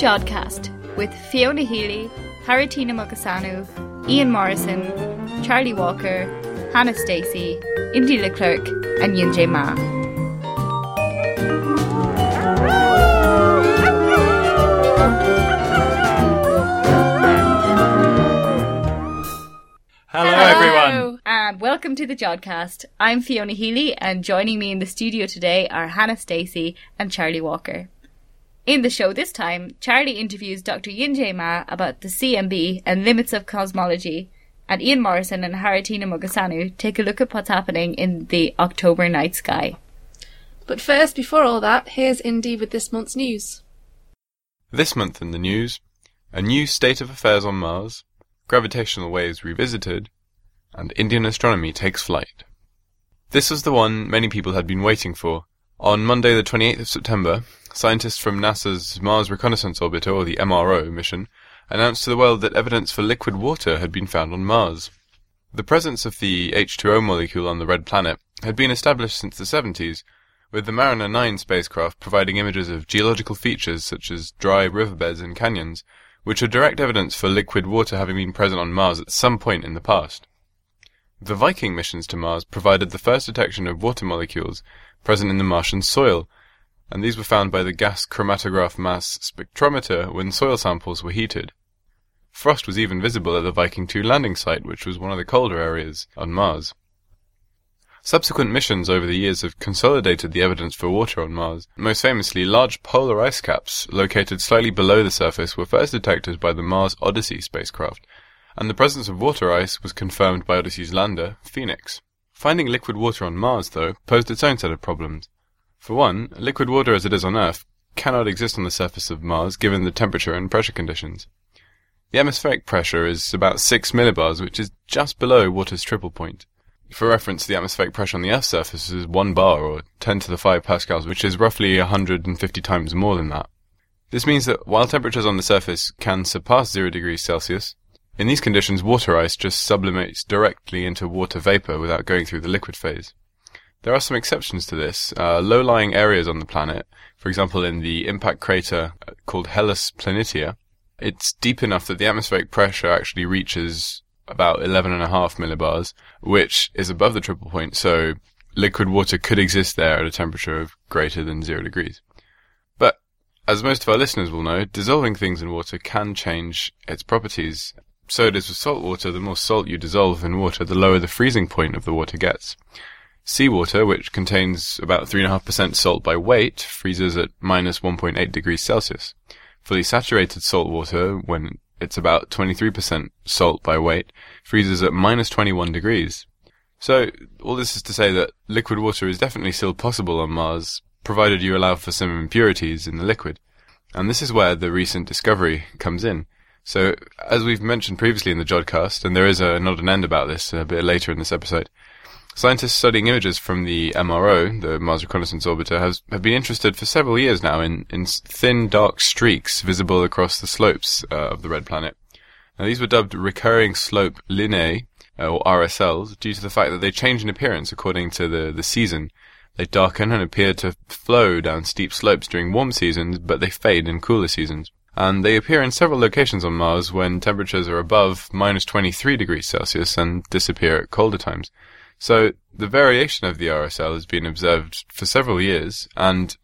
Jodcast with Fiona Healy, Haritina Mogosanu, Ian Morison, Charlie Walker, Hannah Stacey, Indy Leclerc, and Yin-Zhe Ma. Hello, everyone. And welcome to the Jodcast. I'm Fiona Healy, and joining me in the studio today are Hannah Stacey and Charlie Walker. In the show this time, Charlie interviews Dr. Yin-Zhe Ma about the CMB and limits of cosmology, and Ian Morison and Haritina Mogosanu take a look at what's happening in the October night sky. But first, before all that, here's Indy with this month's news. This month in the news, a new state of affairs on Mars, gravitational waves revisited, and Indian astronomy takes flight. This was the one many people had been waiting for. On Monday, the 28th of September, scientists from NASA's Mars Reconnaissance Orbiter, or the MRO, mission announced to the world that evidence for liquid water had been found on Mars. The presence of the H2O molecule on the red planet had been established since the 70s, with the Mariner 9 spacecraft providing images of geological features such as dry riverbeds and canyons, which are direct evidence for liquid water having been present on Mars at some point in the past. The Viking missions to Mars provided the first detection of water molecules present in the Martian soil, and these were found by the gas chromatograph mass spectrometer when soil samples were heated. Frost was even visible at the Viking 2 landing site, which was one of the colder areas on Mars. Subsequent missions over the years have consolidated the evidence for water on Mars. Most famously, large polar ice caps located slightly below the surface were first detected by the Mars Odyssey spacecraft, and the presence of water ice was confirmed by Odyssey's lander, Phoenix. Finding liquid water on Mars, though, posed its own set of problems. For one, liquid water as it is on Earth cannot exist on the surface of Mars given the temperature and pressure conditions. The atmospheric pressure is about 6 millibars, which is just below water's triple point. For reference, the atmospheric pressure on the Earth's surface is 1 bar, or 10 to the 5 pascals, which is roughly 150 times more than that. This means that while temperatures on the surface can surpass 0 degrees Celsius, in these conditions water ice just sublimates directly into water vapor without going through the liquid phase. There are some exceptions to this. Uh, low-lying areas on the planet, for example in the impact crater called Hellas Planitia, it's deep enough that the atmospheric pressure actually reaches about 11.5 millibars, which is above the triple point, so liquid water could exist there at a temperature of greater than zero degrees. But, as most of our listeners will know, dissolving things in water can change its properties. So it is with salt water, the more salt you dissolve in water, the lower the freezing point of the water gets. Seawater, which contains about 3.5% salt by weight, freezes at minus 1.8 degrees Celsius. Fully saturated salt water, when it's about 23% salt by weight, freezes at minus 21 degrees. So, all this is to say that liquid water is definitely still possible on Mars, provided you allow for some impurities in the liquid. And this is where the recent discovery comes in. So, as we've mentioned previously in the Jodcast, and there is a not an end about this a bit later in this episode, Scientists studying images from the MRO, the Mars Reconnaissance Orbiter, has, have been interested for several years now in, in thin, dark streaks visible across the slopes uh, of the red planet. Now, these were dubbed recurring slope lineae, uh, or RSLs, due to the fact that they change in appearance according to the, the season. They darken and appear to flow down steep slopes during warm seasons, but they fade in cooler seasons. And they appear in several locations on Mars when temperatures are above minus 23 degrees Celsius and disappear at colder times. So the variation of the RSL has been observed for several years, and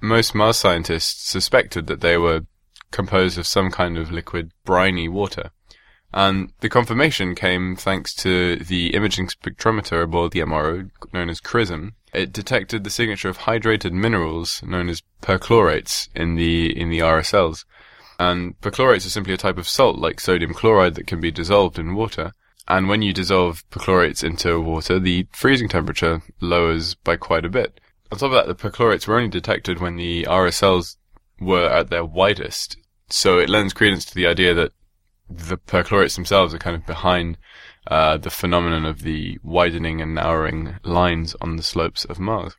most Mars scientists suspected that they were composed of some kind of liquid briny water. And the confirmation came thanks to the imaging spectrometer aboard the MRO, known as CRISM. It detected the signature of hydrated minerals, known as perchlorates, in the, in the RSLs. And perchlorates are simply a type of salt, like sodium chloride, that can be dissolved in water. And when you dissolve perchlorates into water, the freezing temperature lowers by quite a bit. On top of that, the perchlorates were only detected when the RSLs were at their widest. So it lends credence to the idea that the perchlorates themselves are kind of behind uh, the phenomenon of the widening and narrowing lines on the slopes of Mars.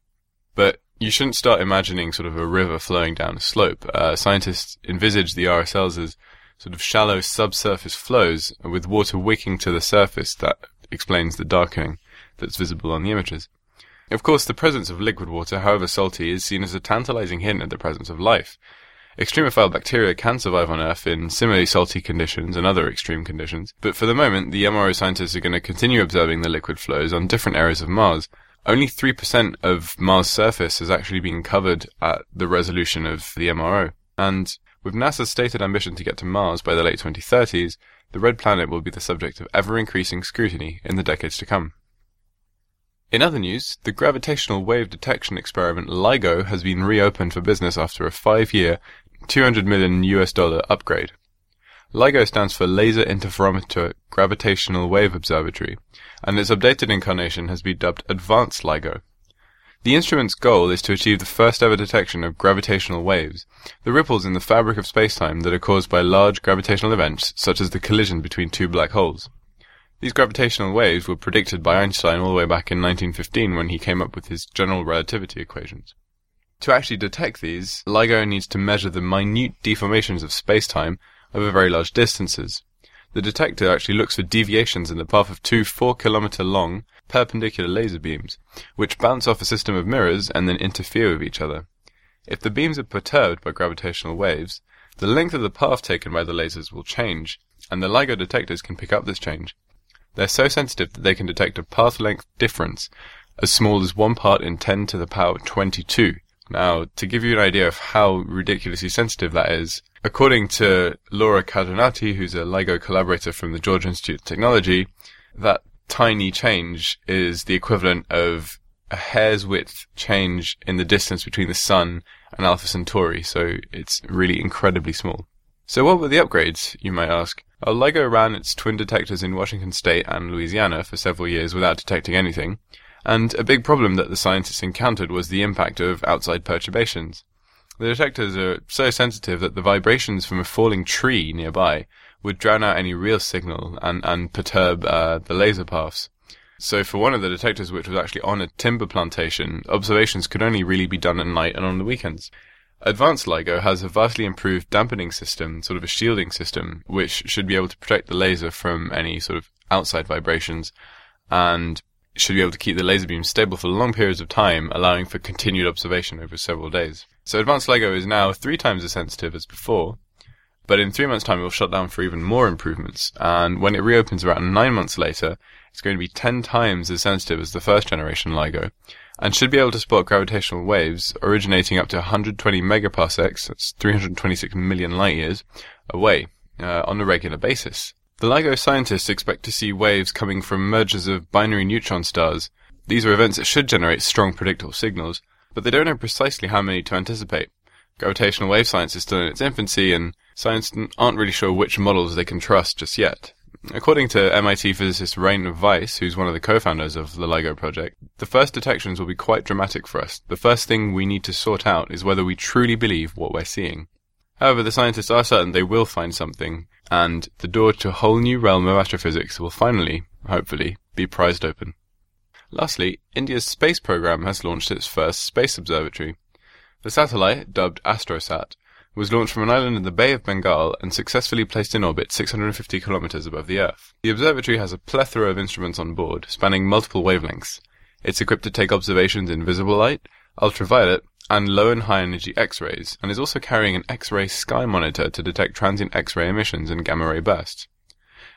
But you shouldn't start imagining sort of a river flowing down a slope. Uh, scientists envisage the RSLs as sort of shallow subsurface flows with water wicking to the surface that explains the darkening that's visible on the images. Of course, the presence of liquid water, however salty, is seen as a tantalizing hint at the presence of life. Extremophile bacteria can survive on Earth in similarly salty conditions and other extreme conditions, but for the moment, the MRO scientists are going to continue observing the liquid flows on different areas of Mars. Only 3% of Mars' surface has actually been covered at the resolution of the MRO. And with NASA's stated ambition to get to Mars by the late 2030s, the red planet will be the subject of ever increasing scrutiny in the decades to come. In other news, the gravitational wave detection experiment LIGO has been reopened for business after a five-year, 200 million US dollar upgrade. LIGO stands for Laser Interferometer Gravitational Wave Observatory, and its updated incarnation has been dubbed Advanced LIGO. The instrument's goal is to achieve the first ever detection of gravitational waves, the ripples in the fabric of spacetime that are caused by large gravitational events such as the collision between two black holes. These gravitational waves were predicted by Einstein all the way back in 1915 when he came up with his general relativity equations. To actually detect these, LIGO needs to measure the minute deformations of spacetime over very large distances. The detector actually looks for deviations in the path of two 4 kilometer long perpendicular laser beams, which bounce off a system of mirrors and then interfere with each other. If the beams are perturbed by gravitational waves, the length of the path taken by the lasers will change, and the LIGO detectors can pick up this change. They're so sensitive that they can detect a path length difference as small as one part in 10 to the power 22. Now, to give you an idea of how ridiculously sensitive that is, according to Laura Cadonati, who's a LIGO collaborator from the Georgia Institute of Technology, that tiny change is the equivalent of a hair's width change in the distance between the Sun and Alpha Centauri, so it's really incredibly small. So what were the upgrades, you might ask? Well, LIGO ran its twin detectors in Washington State and Louisiana for several years without detecting anything, and a big problem that the scientists encountered was the impact of outside perturbations. The detectors are so sensitive that the vibrations from a falling tree nearby would drown out any real signal and, and perturb uh, the laser paths. So for one of the detectors, which was actually on a timber plantation, observations could only really be done at night and on the weekends. Advanced LIGO has a vastly improved dampening system, sort of a shielding system, which should be able to protect the laser from any sort of outside vibrations and should be able to keep the laser beam stable for long periods of time, allowing for continued observation over several days. So Advanced LIGO is now three times as sensitive as before, but in three months' time it will shut down for even more improvements, and when it reopens around nine months later, it's going to be ten times as sensitive as the first generation LIGO, and should be able to spot gravitational waves originating up to 120 megaparsecs, that's 326 million light years, away uh, on a regular basis. The LIGO scientists expect to see waves coming from mergers of binary neutron stars. These are events that should generate strong predictable signals, but they don't know precisely how many to anticipate. Gravitational wave science is still in its infancy, and scientists aren't really sure which models they can trust just yet. According to MIT physicist Rainer Weiss, who's one of the co-founders of the LIGO project, the first detections will be quite dramatic for us. The first thing we need to sort out is whether we truly believe what we're seeing. However, the scientists are certain they will find something, and the door to a whole new realm of astrophysics will finally, hopefully, be prized open. Lastly, India's space program has launched its first space observatory. The satellite, dubbed AstroSat, was launched from an island in the Bay of Bengal and successfully placed in orbit 650 kilometers above the Earth. The observatory has a plethora of instruments on board, spanning multiple wavelengths. It's equipped to take observations in visible light, ultraviolet, and low and high energy X-rays, and is also carrying an X-ray sky monitor to detect transient X-ray emissions and gamma ray bursts.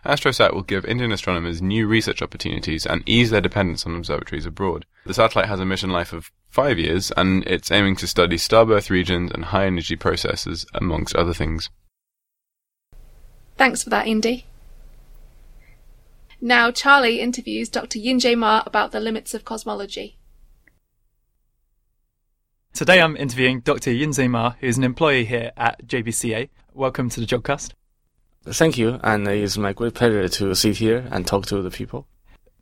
AstroSat will give Indian astronomers new research opportunities and ease their dependence on observatories abroad. The satellite has a mission life of five years, and it's aiming to study starburst regions and high energy processes, amongst other things. Thanks for that, Indy. Now, Charlie interviews Dr. Yin-Zhe Ma about the limits of cosmology. Today I'm interviewing Dr. Yin-Zhe Ma, who's an employee here at JBCA. Welcome to the Jodcast. Thank you, and it's my great pleasure to sit here and talk to the people.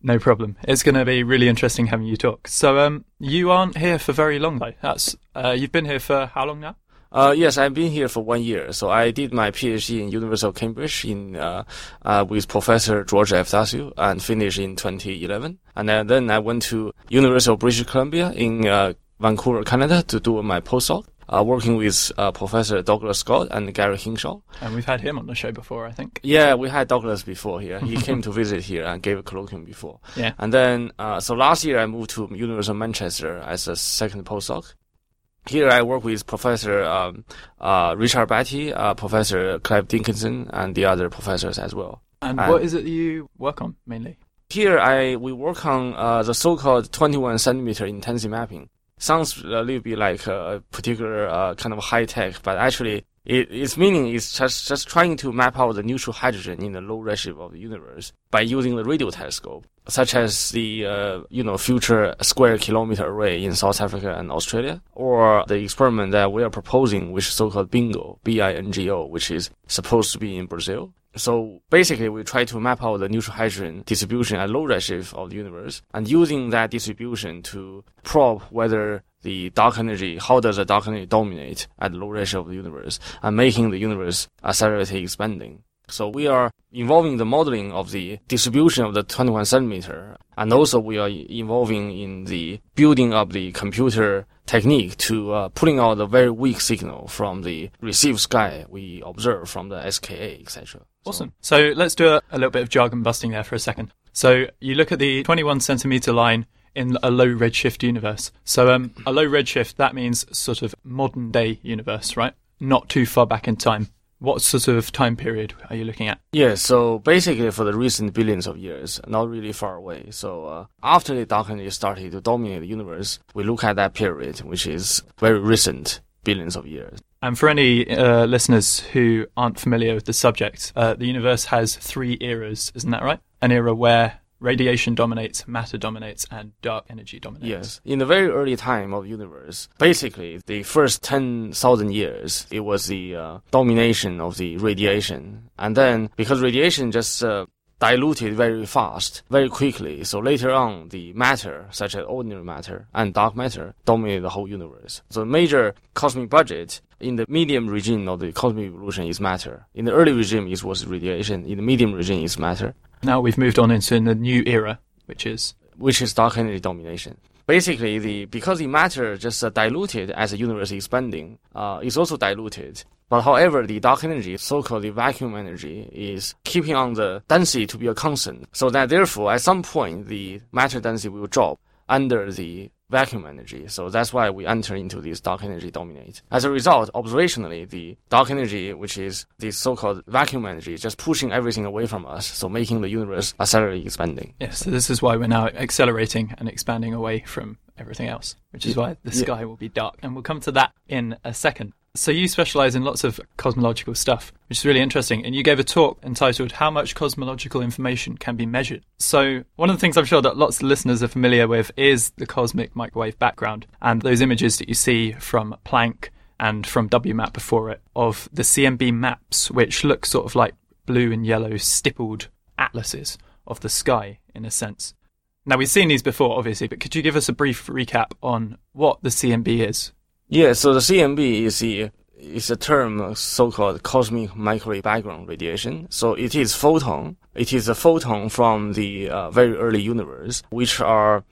No problem. It's going to be really interesting having you talk. So, um, you aren't here for very long, though. That's uh, you've been here for how long now? Uh, yes, I've been here for one year. So I did my PhD in University of Cambridge in uh, uh, with Professor George Efstathiou and finished in 2011. And then, then I went to University of British Columbia in uh, Vancouver, Canada, to do my postdoc uh, working with uh, Professor Douglas Scott and Gary Hinshaw. And we've had him on the show before, I think. Yeah, we had Douglas before here. He came to visit here and gave a colloquium before. Yeah. And then, uh, so last year I moved to University of Manchester as a second postdoc. Here I work with Professor um, uh, Richard Battye, uh, Professor Clive Dickinson, and the other professors as well. And Uh, what is it you work on mainly? Here I we work on uh, the so-called 21 centimeter intensity mapping. Sounds a little bit like a particular uh, kind of high tech, but actually it, its meaning is just just trying to map out the neutral hydrogen in the low redshift of the universe by using the radio telescope, such as the uh, you know future square kilometer array in South Africa and Australia, or the experiment that we are proposing, which is so-called BINGO, B-I-N-G-O, which is supposed to be in Brazil. So basically, we try to map out the neutral hydrogen distribution at low redshift of the universe, and using that distribution to probe whether the dark energy, how does the dark energy dominate at low redshift of the universe, and making the universe accelerate expanding. So we are involving the modeling of the distribution of the 21 centimeter, and also we are involving in the building up the computer technique to uh, pulling out the very weak signal from the received sky we observe from the SKA, etc. So- Awesome. So let's do a, a little bit of jargon busting there for a second. So you look at the 21 centimeter line in a low redshift universe. So um, a low redshift that means sort of modern day universe, right? Not too far back in time. What sort of time period are you looking at? Yeah, so basically for the recent billions of years, not really far away. So uh, after the dark energy started to dominate the universe, we look at that period, which is very recent, billions of years. And for any uh, listeners who aren't familiar with the subject, uh, the universe has three eras, isn't that right? An era where radiation dominates, matter dominates, and dark energy dominates. Yes, in the very early time of universe, basically the first ten thousand years, it was the uh, domination of the radiation, and then because radiation just uh, diluted very fast, very quickly, so later on the matter, such as ordinary matter and dark matter, dominated the whole universe. So the major cosmic budget in the medium regime of the cosmic evolution is matter. In the early regime, it was radiation. In the medium regime, is matter Now we've moved on into the new era, which is which is dark energy domination. Basically, the because the matter just uh, diluted as the universe is expanding, uh, is also diluted. But however, the dark energy, so-called the vacuum energy, is keeping on the density to be a constant. So that therefore, at some point, the matter density will drop under the vacuum energy. So that's why we enter into this dark energy dominate. As a result, observationally, the dark energy, which is the so-called vacuum energy, is just pushing everything away from us. So making the universe accelerate expanding. yes. so this is why we're now accelerating and expanding away from everything else, which is why the Yeah. sky will be dark, and we'll come to that in a second. So you specialize in lots of cosmological stuff, which is really interesting. And you gave a talk entitled "How Much Cosmological Information Can Be Measured." So one of the things I'm sure that lots of listeners are familiar with is the cosmic microwave background and those images that you see from Planck and from WMAP before it of the CMB maps, which look sort of like blue and yellow stippled atlases of the sky in a sense. Now we've seen these before, obviously, but could you give us a brief recap on what the CMB is? Yeah, so the CMB is the is a term so-called cosmic microwave background radiation. So it is photon. It is a photon from the uh, very early universe, which are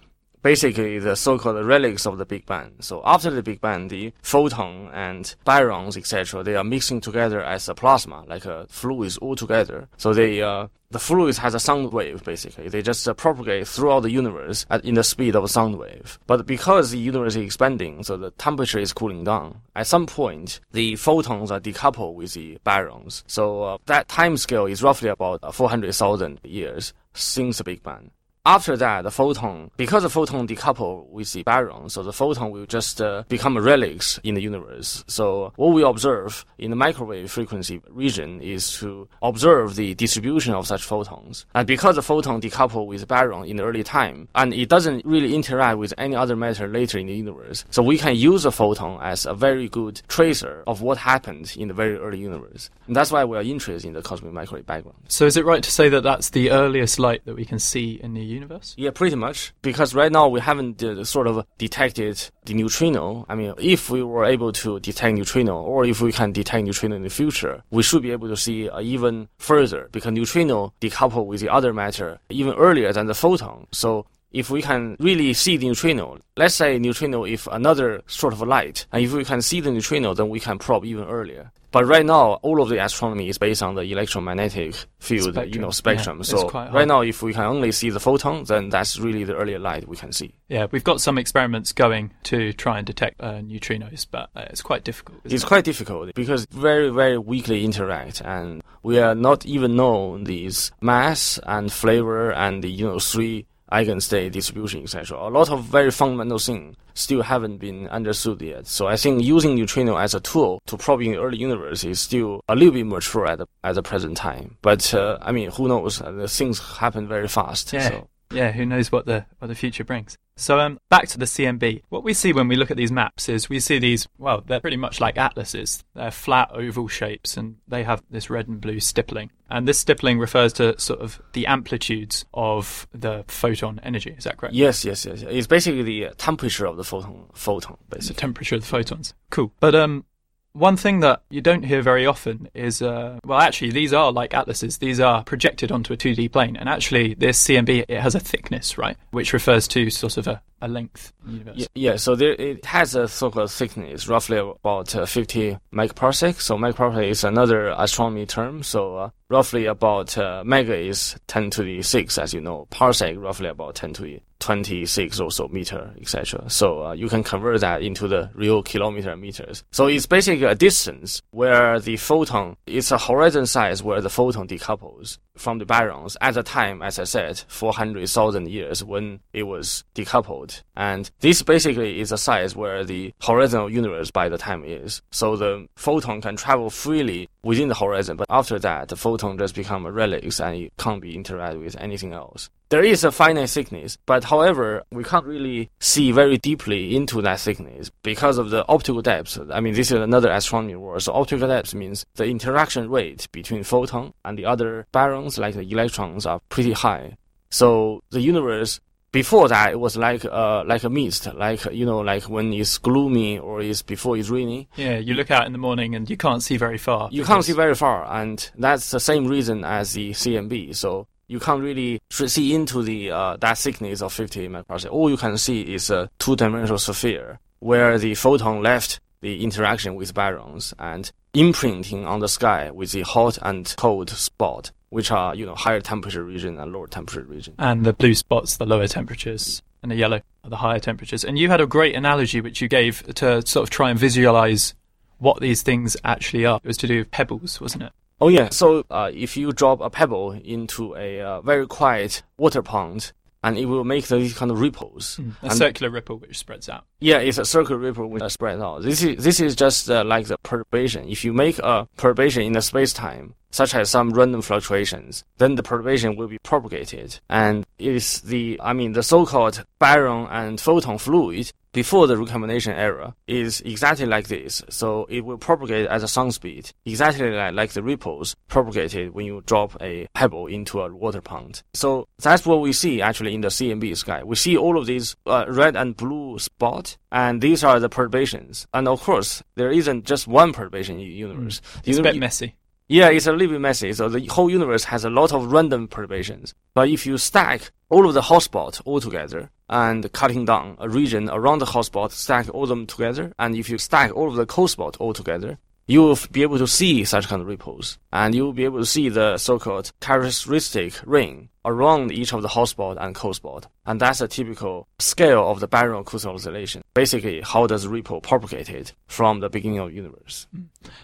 basically the so-called relics of the Big Bang. So after the Big Bang, the photon and baryons, etc., they are mixing together as a plasma, like a fluids all together. So they uh, the fluids has a sound wave basically. They just uh, propagate throughout the universe at in the speed of a sound wave. But because the universe is expanding, so the temperature is cooling down. At some point, the photons are decoupled with the baryons. So uh, that time scale is roughly about uh, 400,000 years since the Big Bang. After that, the photon, because the photon decouple with the baryon, so the photon will just uh, become a relics in the universe. So what we observe in the microwave frequency region is to observe the distribution of such photons. And because the photon decouple with baryon in the early time, and it doesn't really interact with any other matter later in the universe, so we can use the photon as a very good tracer of what happened in the very early universe. And that's why we are interested in the cosmic microwave background. So is it right to say that that's the earliest light that we can see in the universe? Yeah, pretty much. Because right now we haven't uh, sort of detected the neutrino. I mean, if we were able to detect neutrino, or if we can detect neutrino in the future, we should be able to see uh, even further because neutrino decouple with the other matter even earlier than the photon. So if we can really see the neutrino, let's say neutrino if another sort of light, and if we can see the neutrino, then we can probe even earlier. But right now, all of the astronomy is based on the electromagnetic field, you know, spectrum. Yeah, so right now, if we can only see the photon, then that's really the earlier light we can see. Yeah, we've got some experiments going to try and detect uh, neutrinos, but uh, it's quite difficult. It's it? quite difficult because very, very weakly interact, and we are not even know these mass and flavor and the you know three eigenstate distribution, etc. A lot of very fundamental things still haven't been understood yet. So I think using neutrino as a tool to probing the early universe is still a little bit mature at the, at the present time. But uh, I mean, who knows? Uh, the things happen very fast. Yeah. So. Yeah, who knows what the what the future brings. So um, back to the CMB. What we see when we look at these maps is we see these. Well, they're pretty much like atlases. They're flat oval shapes, and they have this red and blue stippling. And this stippling refers to sort of the amplitudes of the photon energy. Is that correct? Yes, yes, yes. It's basically the temperature of the photon. Photon, basically. The temperature of the photons. Cool. But um, one thing that you don't hear very often is, uh, well, actually, these are like atlases. These are projected onto a 2D plane. And actually, this CMB, it has a thickness, right? Which refers to sort of a, a length universe. Yeah, yeah, so there, it has a so-called thickness, roughly about uh, 50 megaparsec. So megaparsec is another astronomy term. So uh, roughly about uh, mega is 10 to the 6, as you know. Parsec, roughly about 10 to the 26 or so meter, etc. So uh, you can convert that into the real kilometer meters. So it's basically a distance where the photon, it's a horizon size where the photon decouples from the baryons at the time, as I said, 400,000 years when it was decoupled. And this basically is a size where the horizontal universe by the time is. So the photon can travel freely within the horizon, but after that, the photon just become a relics and it can't be interacted with anything else. There is a finite thickness, but however, we can't really see very deeply into that thickness because of the optical depth. I mean, this is another astronomy word. So optical depth means the interaction rate between photon and the other baryons, like the electrons, are pretty high. So the universe before that it was like uh like a mist like you know like when it's gloomy or it's before it's raining yeah you look out in the morning and you can't see very far you can't see very far and that's the same reason as the cmb so you can't really see into the uh, that thickness of 50 microparsec. All you can see is a two-dimensional sphere where the photon left the interaction with baryons and imprinting on the sky with the hot and cold spot, which are you know higher temperature region and lower temperature region. And the blue spots, the lower temperatures, and the yellow are the higher temperatures. And you had a great analogy which you gave to sort of try and visualize what these things actually are. It was to do with pebbles, wasn't it? Oh yeah. So uh, if you drop a pebble into a uh, very quiet water pond, and it will make these kind of ripples. Mm, a circular ripple which spreads out. Yeah, it's a circular ripple which spreads out. This is this is just uh, like the perturbation. If you make a perturbation in the space time, such as some random fluctuations, then the perturbation will be propagated. And it is the, I mean, the so-called baryon and photon fluid before the recombination era is exactly like this. So it will propagate at a sound speed, exactly like, like the ripples propagated when you drop a pebble into a water pond. So that's what we see actually in the CMB sky. We see all of these uh, red and blue spots, and these are the perturbations. And of course, there isn't just one perturbation in the universe. Mm. It's a bit messy. Yeah, it's a little bit messy. So the whole universe has a lot of random perturbations. But if you stack all of the hotspots all together and cutting down a region around the hotspot, stack all of them together, and if you stack all of the cold spots all together, you will be able to see such kind of ripples, and you will be able to see the so-called characteristic ring around each of the hot spot and cold spot. And that's a typical scale of the baryon acoustic oscillation. Basically, how does ripple propagated from the beginning of the universe.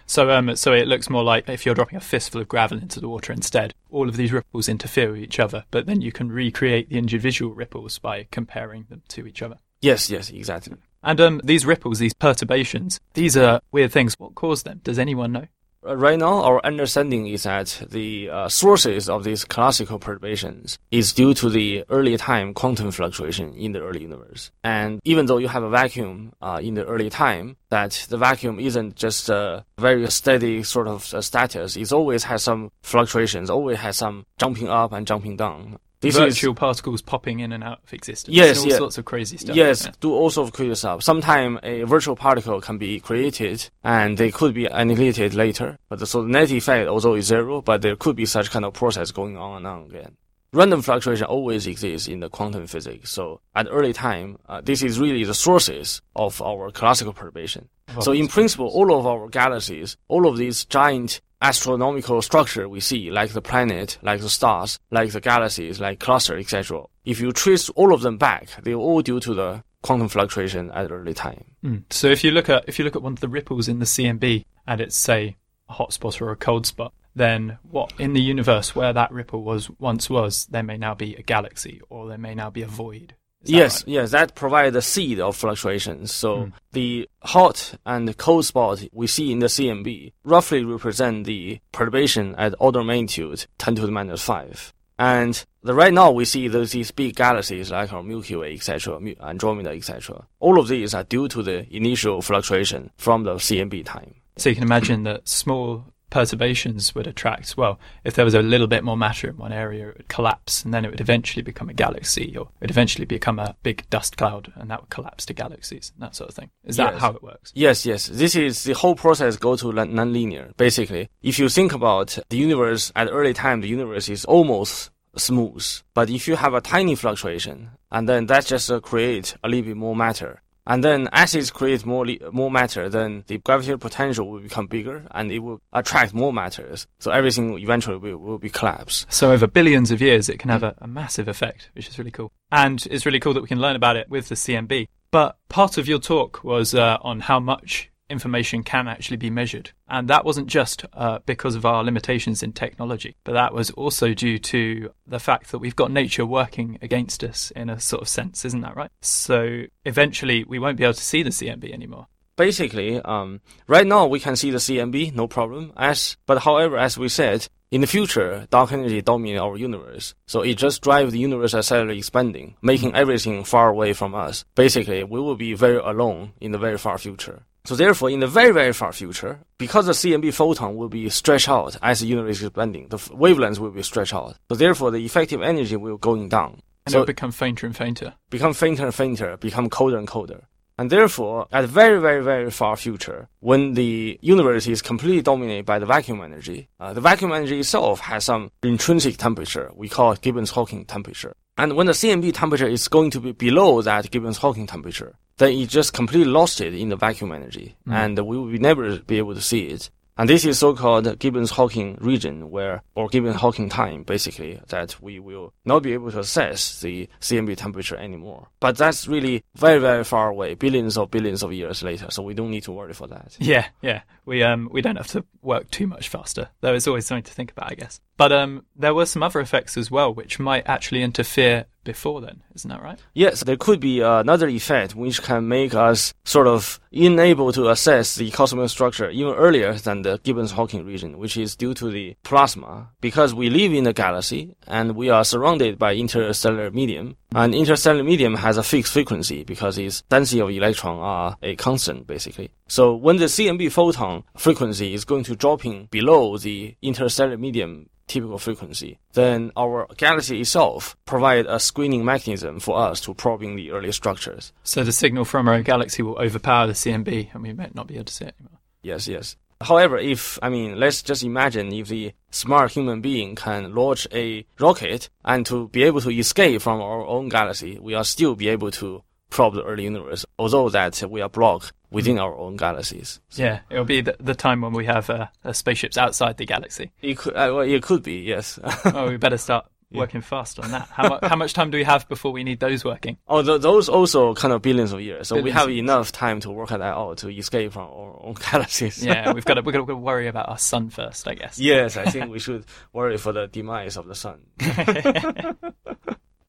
So, um, so it looks more like if you're dropping a fistful of gravel into the water instead, all of these ripples interfere with each other, but then you can recreate the individual ripples by comparing them to each other. Yes, yes, exactly. And um, these ripples, these perturbations, these are weird things. What caused them? Does anyone know? Uh, right now, our understanding is that the uh, sources of these classical perturbations is due to the early time quantum fluctuation in the early universe. And even though you have a vacuum uh, in the early time, that the vacuum isn't just a very steady sort of uh, status. It always has some fluctuations, always has some jumping up and jumping down. This virtual is, particles popping in and out of existence. Yes, all sorts of crazy stuff. Yes, yeah. do all sorts of crazy stuff. Sometimes a virtual particle can be created and they could be annihilated later. But the, so the net effect also is zero, but there could be such kind of process going on and on again. random fluctuation always exists in the quantum physics. So at early time, uh, this is really the sources of our classical perturbation. so in principle, all of our galaxies, all of these giant astronomical structure we see, like the planet, like the stars, like the galaxies, like cluster, etc. If you trace all of them back, they're all due to the quantum fluctuation at early time. Mm. So if you look at if you look at one of the ripples in the CMB and it's say a hot spot or a cold spot, then what in the universe where that ripple was once was, there may now be a galaxy or there may now be a void. Is that Yes, right? yes, that provides the seed of fluctuations. So Mm. the hot and cold spot we see in the CMB roughly represent the perturbation at order magnitude 10 to the minus 5. And the, right now we see those, these big galaxies like our Milky Way, etc., Andromeda, etc. All of these are due to the initial fluctuation from the CMB time. So you can imagine that small perturbations would attract, well, if there was a little bit more matter in one area, it would collapse and then it would eventually become a galaxy or it would eventually become a big dust cloud and that would collapse to galaxies and that sort of thing. Is that Yes. how it works? Yes, yes. This is the whole process go to non- nonlinear. Basically, if you think about the universe at early time, the universe is almost smooth. But if you have a tiny fluctuation, and then that just uh, create a little bit more matter. And then as it creates more more matter, then the gravitational potential will become bigger, and it will attract more matters. So everything eventually will, will be collapsed. So over billions of years, it can have a, a massive effect, which is really cool. And it's really cool that we can learn about it with the CMB. But part of your talk was uh, on how much information can actually be measured. And that wasn't just uh, because of our limitations in technology, but that was also due to the fact that we've got nature working against us in a sort of sense, isn't that right? So eventually we won't be able to see the CMB anymore. basically, um, right now we can see the CMB, no problem. As but however, as we said, in the future, dark energy dominate our universe, so it just drives the universe accelerating expanding, making everything far away from us. Basically, we will be very alone in the very far future. So therefore, in the very very far future, because the CMB photon will be stretched out as the universe is expanding, the wavelengths will be stretched out. So therefore, the effective energy will going down. And So- it'll become fainter and fainter. become fainter and fainter, become colder and colder. And therefore, at very, very, very far future, when the universe is completely dominated by the vacuum energy, uh, the vacuum energy itself has some intrinsic temperature. We call it Gibbons-Hawking temperature. And when the CMB temperature is going to be below that Gibbons-Hawking temperature, then it just completely lost it in the vacuum energy, mm. and we will be never be able to see it. And this is so-called Gibbons-Hawking region, where or Gibbons-Hawking time, basically, that we will not be able to assess the CMB temperature anymore. But that's really very, very far away, billions of billions of years later. So we don't need to worry for that. Yeah, yeah. We um we don't have to work too much faster. There is always something to think about, I guess. But um there were some other effects as well which might actually interfere before then, isn't that right? Yes, there could be another effect which can make us sort of unable to assess the cosmic structure even earlier than the Gibbons-Hawking region, which is due to the plasma. Because we live in a galaxy and we are surrounded by interstellar medium, and interstellar medium has a fixed frequency because its density of electron are a constant, basically. So when the CMB photon frequency is going to dropping below the interstellar medium typical frequency, then our galaxy itself provide a screening mechanism for us to probing the early structures. So the signal from our galaxy will overpower the CMB and we might not be able to see it anymore. Yes, yes. However, if, I mean, let's just imagine if the smart human being can launch a rocket and to be able to escape from our own galaxy, we are still be able to probe the early universe, although that we are blocked within our own galaxies. Yeah, it'll be the, the time when we have uh, uh, spaceships outside the galaxy. It could, uh, well, it could be, yes. Oh, we better start working fast on that. How, mu- how much time do we have before we need those working? Oh, th- those also kind of billions of years. So we have enough time to work at that out to escape from our own galaxies. Yeah, we've got to, we've got to worry about our sun first, I guess. yes, I think we should worry for the demise of the sun.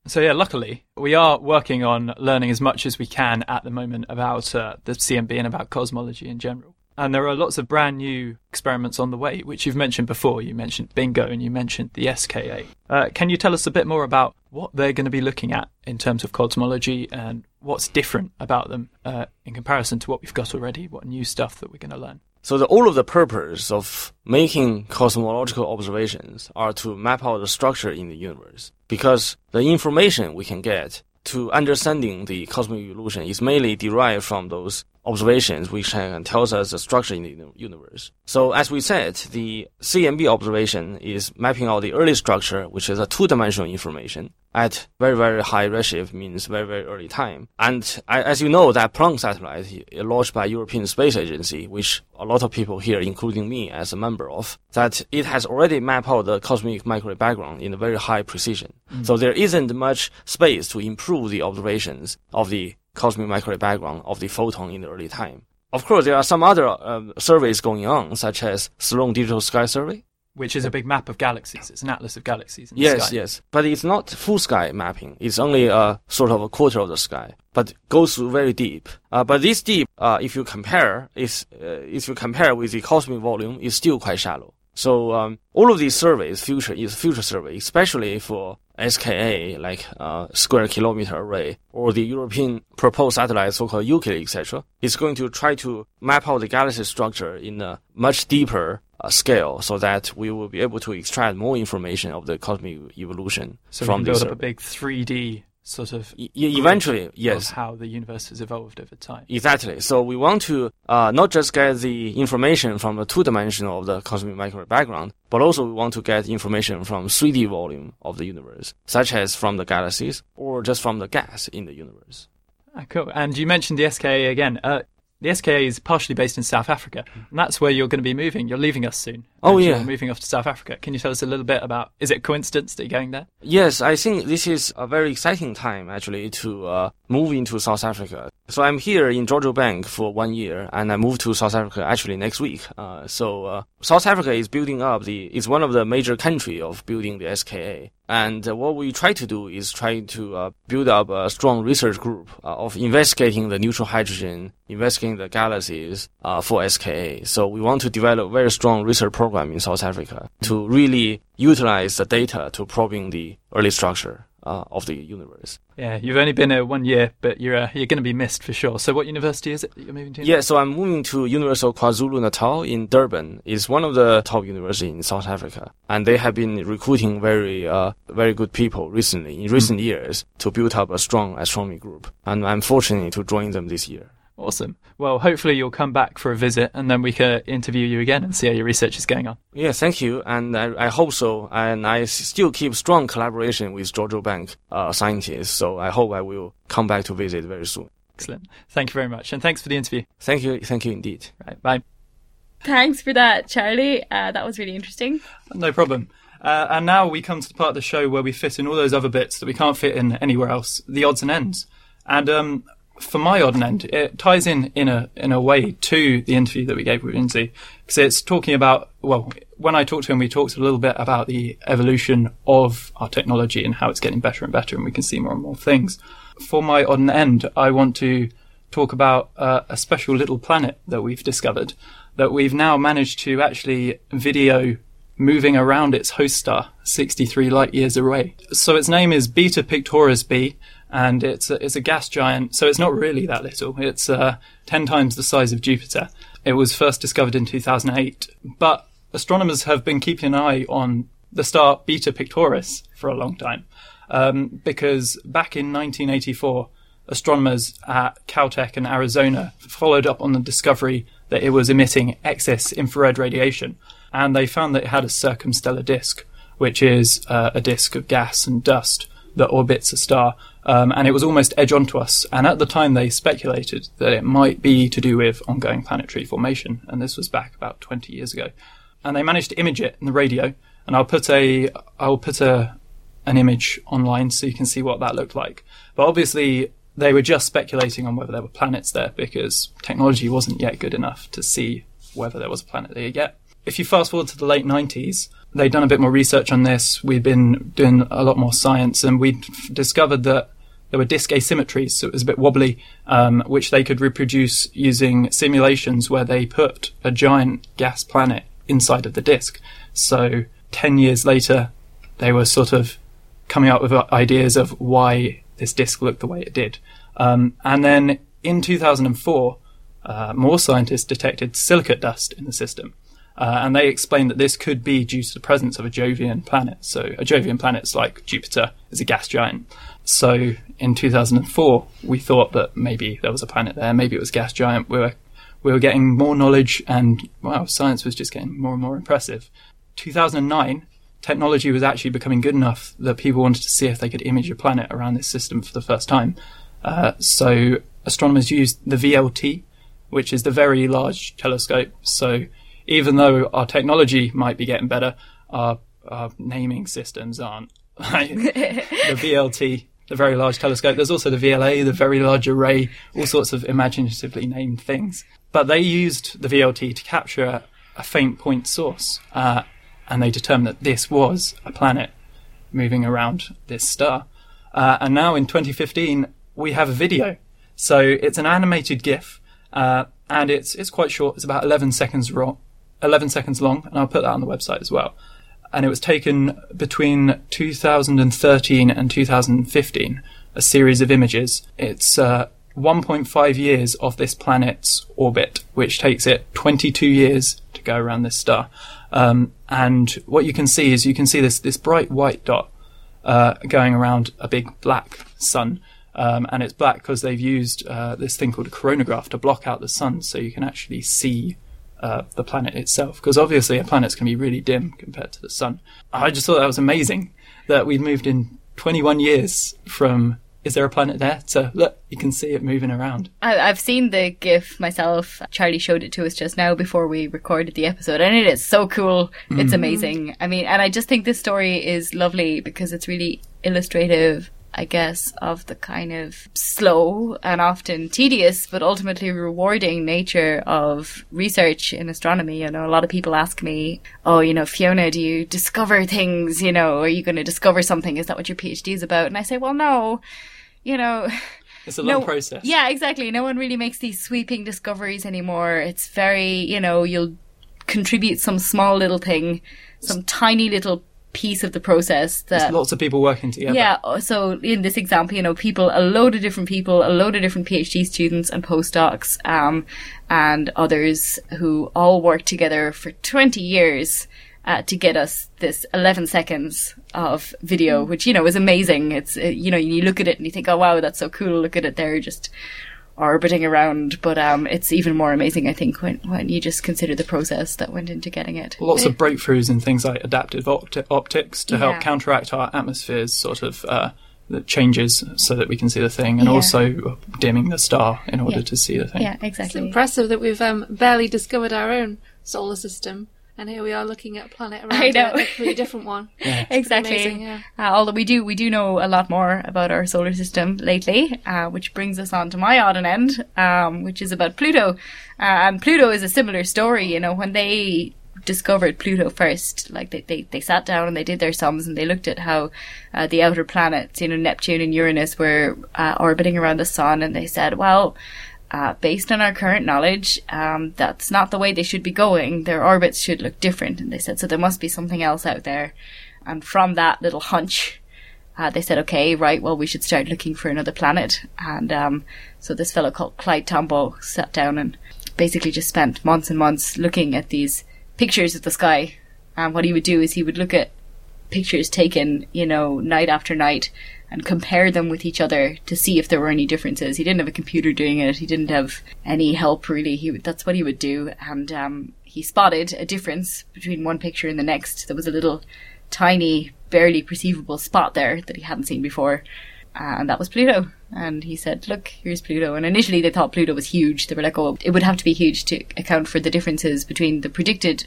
So yeah, luckily we are working on learning as much as we can at the moment about uh, the CMB and about cosmology in general. And there are lots of brand new experiments on the way, which you've mentioned before. You mentioned Bingo and you mentioned the SKA. Uh, can you tell us a bit more about what they're going to be looking at in terms of cosmology and what's different about them uh, in comparison to what we've got already? What new stuff that we're going to learn? So the, all of the purpose of making cosmological observations are to map out the structure in the universe. Because the information we can get to understanding the cosmic evolution is mainly derived from those observations which can tells us the structure in the universe. So as we said, the CMB observation is mapping out the early structure, which is a two-dimensional information at very, very high redshift means very, very early time. And as you know, that Planck satellite uh, launched by European Space Agency, which a lot of people here, including me as a member of, that it has already mapped out the cosmic microwave background in a very high precision. So there isn't much space to improve the observations of the cosmic microwave background of the photon in the early time. Of course, there are some other um, surveys going on, such as Sloan Digital Sky Survey, which is a big map of galaxies. It's an atlas of galaxies. In the Yes, sky. yes. But it's not full sky mapping. It's only a sort of a quarter of the sky, but goes very deep. Uh, but this deep, uh, if you compare, is uh, if you compare with the cosmic volume, is still quite shallow. So um, all of these surveys, future is future survey, especially for SKA, like uh, square kilometer array, or the European proposed satellite, so-called Euclid, etc., is going to try to map out the galaxy structure in a much deeper uh, scale, so that we will be able to extract more information of the cosmic evolution So from this build up a big 3D sort of E- eventually, of yes. how the universe has evolved over time. Exactly. So we want to uh, not just get the information from the two dimensional of the cosmic microwave background, but also we want to get information from 3D volume of the universe, such as from the galaxies or just from the gas in the universe. Ah, cool. And you mentioned the SKA again. Uh, the SKA is partially based in South Africa, and that's where you're going to be moving. You're leaving us soon. Oh, yeah. Moving off to South Africa. Can you tell us a little bit about? Is it coincidence that you're going there? Yes, I think this is a very exciting time actually to uh, move into South Africa. So I'm here in Jodrell Bank for one year, and I move to South Africa actually next week. Uh, so uh, South Africa is building up the is one of the major country of building the SKA. And uh, what we try to do is try to uh, build up a strong research group uh, of investigating the neutral hydrogen, investigating the galaxies uh, for SKA. So we want to develop very strong research program in South Africa to really utilize the data to probing the early structure uh, of the universe. Yeah, you've only been here one year, but you're uh, you're going to be missed for sure. So, what university is it that you're moving to? Yeah, so I'm moving to University of KwaZulu Natal in Durban. It's one of the top universities in South Africa, and they have been recruiting very, uh, very good people recently in recent years to build up a strong astronomy group. And I'm fortunate to join them this year. Awesome. Well, hopefully you'll come back for a visit, and then we can interview you again and see how your research is going on. Yeah, thank you, and I, I hope so. And I still keep strong collaboration with Jodrell Bank uh, scientists, so I hope I will come back to visit very soon. Excellent. Thank you very much, and thanks for the interview. Thank you, thank you indeed. Right, bye. Thanks for that, Charlie. Uh, that was really interesting. No problem. Uh, and now we come to the part of the show where we fit in all those other bits that we can't fit in anywhere else, the odds and ends. And um, for my odd end, it ties in in a in a way to the interview that we gave with Lindsay because it's talking about well, when I talked to him, we talked a little bit about the evolution of our technology and how it's getting better and better, and we can see more and more things. For my odd end, I want to talk about uh, a special little planet that we've discovered that we've now managed to actually video moving around its host star 63 light years away. So its name is Beta Pictoris b, and it's a, it's a gas giant. So it's not really that little. It's uh, 10 times the size of Jupiter. It was first discovered in 2008, but astronomers have been keeping an eye on the star Beta Pictoris for a long time, um, because back in 1984, astronomers at Caltech and Arizona followed up on the discovery that it was emitting excess infrared radiation, and they found that it had a circumstellar disk, which is uh, a disk of gas and dust that orbits a star, um, and it was almost edge onto us. And at the time, they speculated that it might be to do with ongoing planetary formation, and this was back about 20 years ago. And they managed to image it in the radio, and I'll put a I'll put a an image online so you can see what that looked like. But obviously, they were just speculating on whether there were planets there because technology wasn't yet good enough to see whether there was a planet there yet. If you fast forward to the late 90s, they'd done a bit more research on this. We'd been doing a lot more science, and we'd discovered that there were disk asymmetries, so it was a bit wobbly, um, which they could reproduce using simulations where they put a giant gas planet inside of the disk. So 10 years later, they were sort of coming up with ideas of why this disk looked the way it did. Um, and then in 2004, uh, more scientists detected silicate dust in the system. Uh, and they explained that this could be due to the presence of a Jovian planet. So a Jovian planet's like Jupiter is a gas giant. So in 2004, we thought that maybe there was a planet there, maybe it was a gas giant. We were we were getting more knowledge, and wow, science was just getting more and more impressive. 2009, technology was actually becoming good enough that people wanted to see if they could image a planet around this system for the first time. Uh, so astronomers used the VLT, which is the Very Large Telescope. So even though our technology might be getting better, our, our naming systems aren't. the VLT, the Very Large Telescope. There's also the VLA, the Very Large Array, all sorts of imaginatively named things. But they used the VLT to capture a faint point source, uh, and they determined that this was a planet moving around this star. Uh, and now in 2015, we have a video. So it's an animated GIF, uh, and it's it's quite short. It's about 11 seconds raw, 11 seconds long, and I'll put that on the website as well. And it was taken between 2013 and 2015, a series of images. It's uh, 1.5 years of this planet's orbit, which takes it 22 years to go around this star. Um, and what you can see is you can see this this bright white dot uh, going around a big black sun. Um, and it's black because they've used uh, this thing called a coronagraph to block out the sun, so you can actually see uh, the planet itself. Because obviously, a planet's going to be really dim compared to the sun. I just thought that was amazing that we've moved in 21 years from is there a planet there? So look, you can see it moving around. I, I've seen the GIF myself. Charlie showed it to us just now before we recorded the episode, and it is so cool. It's amazing. I mean, and I just think this story is lovely because it's really illustrative. I guess, of the kind of slow and often tedious, but ultimately rewarding nature of research in astronomy. You know, a lot of people ask me, oh, you know, Fiona, do you discover things? You know, are you going to discover something? Is that what your PhD is about? And I say, well, no, you know, It's a long no, process. Yeah, exactly. No one really makes these sweeping discoveries anymore. It's very, you know, you'll contribute some small little thing, some tiny little piece of the process that There's lots of people working together. yeah, so in this example, you know, people, a load of different people, a load of different PhD students and postdocs, um, and others who all worked together for 20 years uh, to get us this 11 seconds of video, which, you know, is amazing. It's, uh, you know, you look at it and you think, oh wow, that's so cool. Look at it there, just orbiting around. But, um, it's even more amazing, I think, when, when you just consider the process that went into getting it. Lots of breakthroughs in things like adaptive opti- optics to Yeah. help counteract our atmosphere's sort of uh, the changes so that we can see the thing, and Yeah. also dimming the star in order Yeah. to see the thing. Yeah, exactly. It's impressive that we've um, barely discovered our own solar system, and here we are looking at a planet around I know. a completely different one. yeah. exactly. amazing, yeah. Uh, although we do, we do know a lot more about our solar system lately, uh, which brings us on to my odd and end, um, which is about Pluto. Uh, and Pluto is a similar story. You know, when they discovered Pluto first, like they, they, they sat down and they did their sums and they looked at how uh, the outer planets, you know, Neptune and Uranus were uh, orbiting around the sun, and they said, well. Uh, based on our current knowledge, um, that's not the way they should be going. Their orbits should look different. And they said, so there must be something else out there. And from that little hunch, uh, they said, okay, right, well, we should start looking for another planet. And um, so this fellow called Clyde Tombaugh sat down and basically just spent months and months looking at these pictures of the sky. And what he would do is he would look at pictures taken, you know, night after night and compare them with each other to see if there were any differences. He didn't have a computer doing it. He didn't have any help really. He that's what he would do. And um, he spotted a difference between one picture and the next. There was a little tiny, barely perceivable spot there that he hadn't seen before. And that was Pluto. And he said, look, here's Pluto. And initially they thought Pluto was huge. They were like, oh, it would have to be huge to account for the differences between the predicted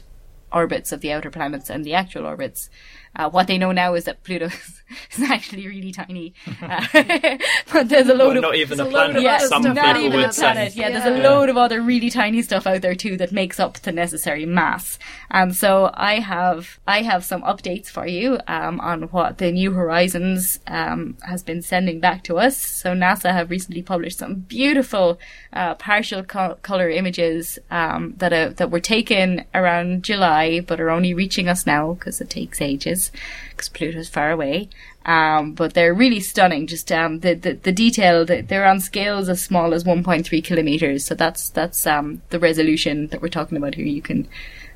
orbits of the outer planets and the actual orbits. Uh, what they know now is that Pluto is actually really tiny. Uh, but there's a load Well, of not even a There's a load planet. yeah, other Some not people even there a would planet. say. Yeah, Yeah. there's a load of other really tiny stuff out there too that makes up the necessary mass. And so I have I have some updates for you um, on what the New Horizons um, has been sending back to us. So NASA have recently published some beautiful uh, partial co- color images um, that are, that were taken around July, but are only reaching us now because it takes ages because Pluto's far away. Um, but they're really stunning. Just um, the, the the detail. They're on scales as small as 1.3 kilometers. So that's that's um, the resolution that we're talking about here. You can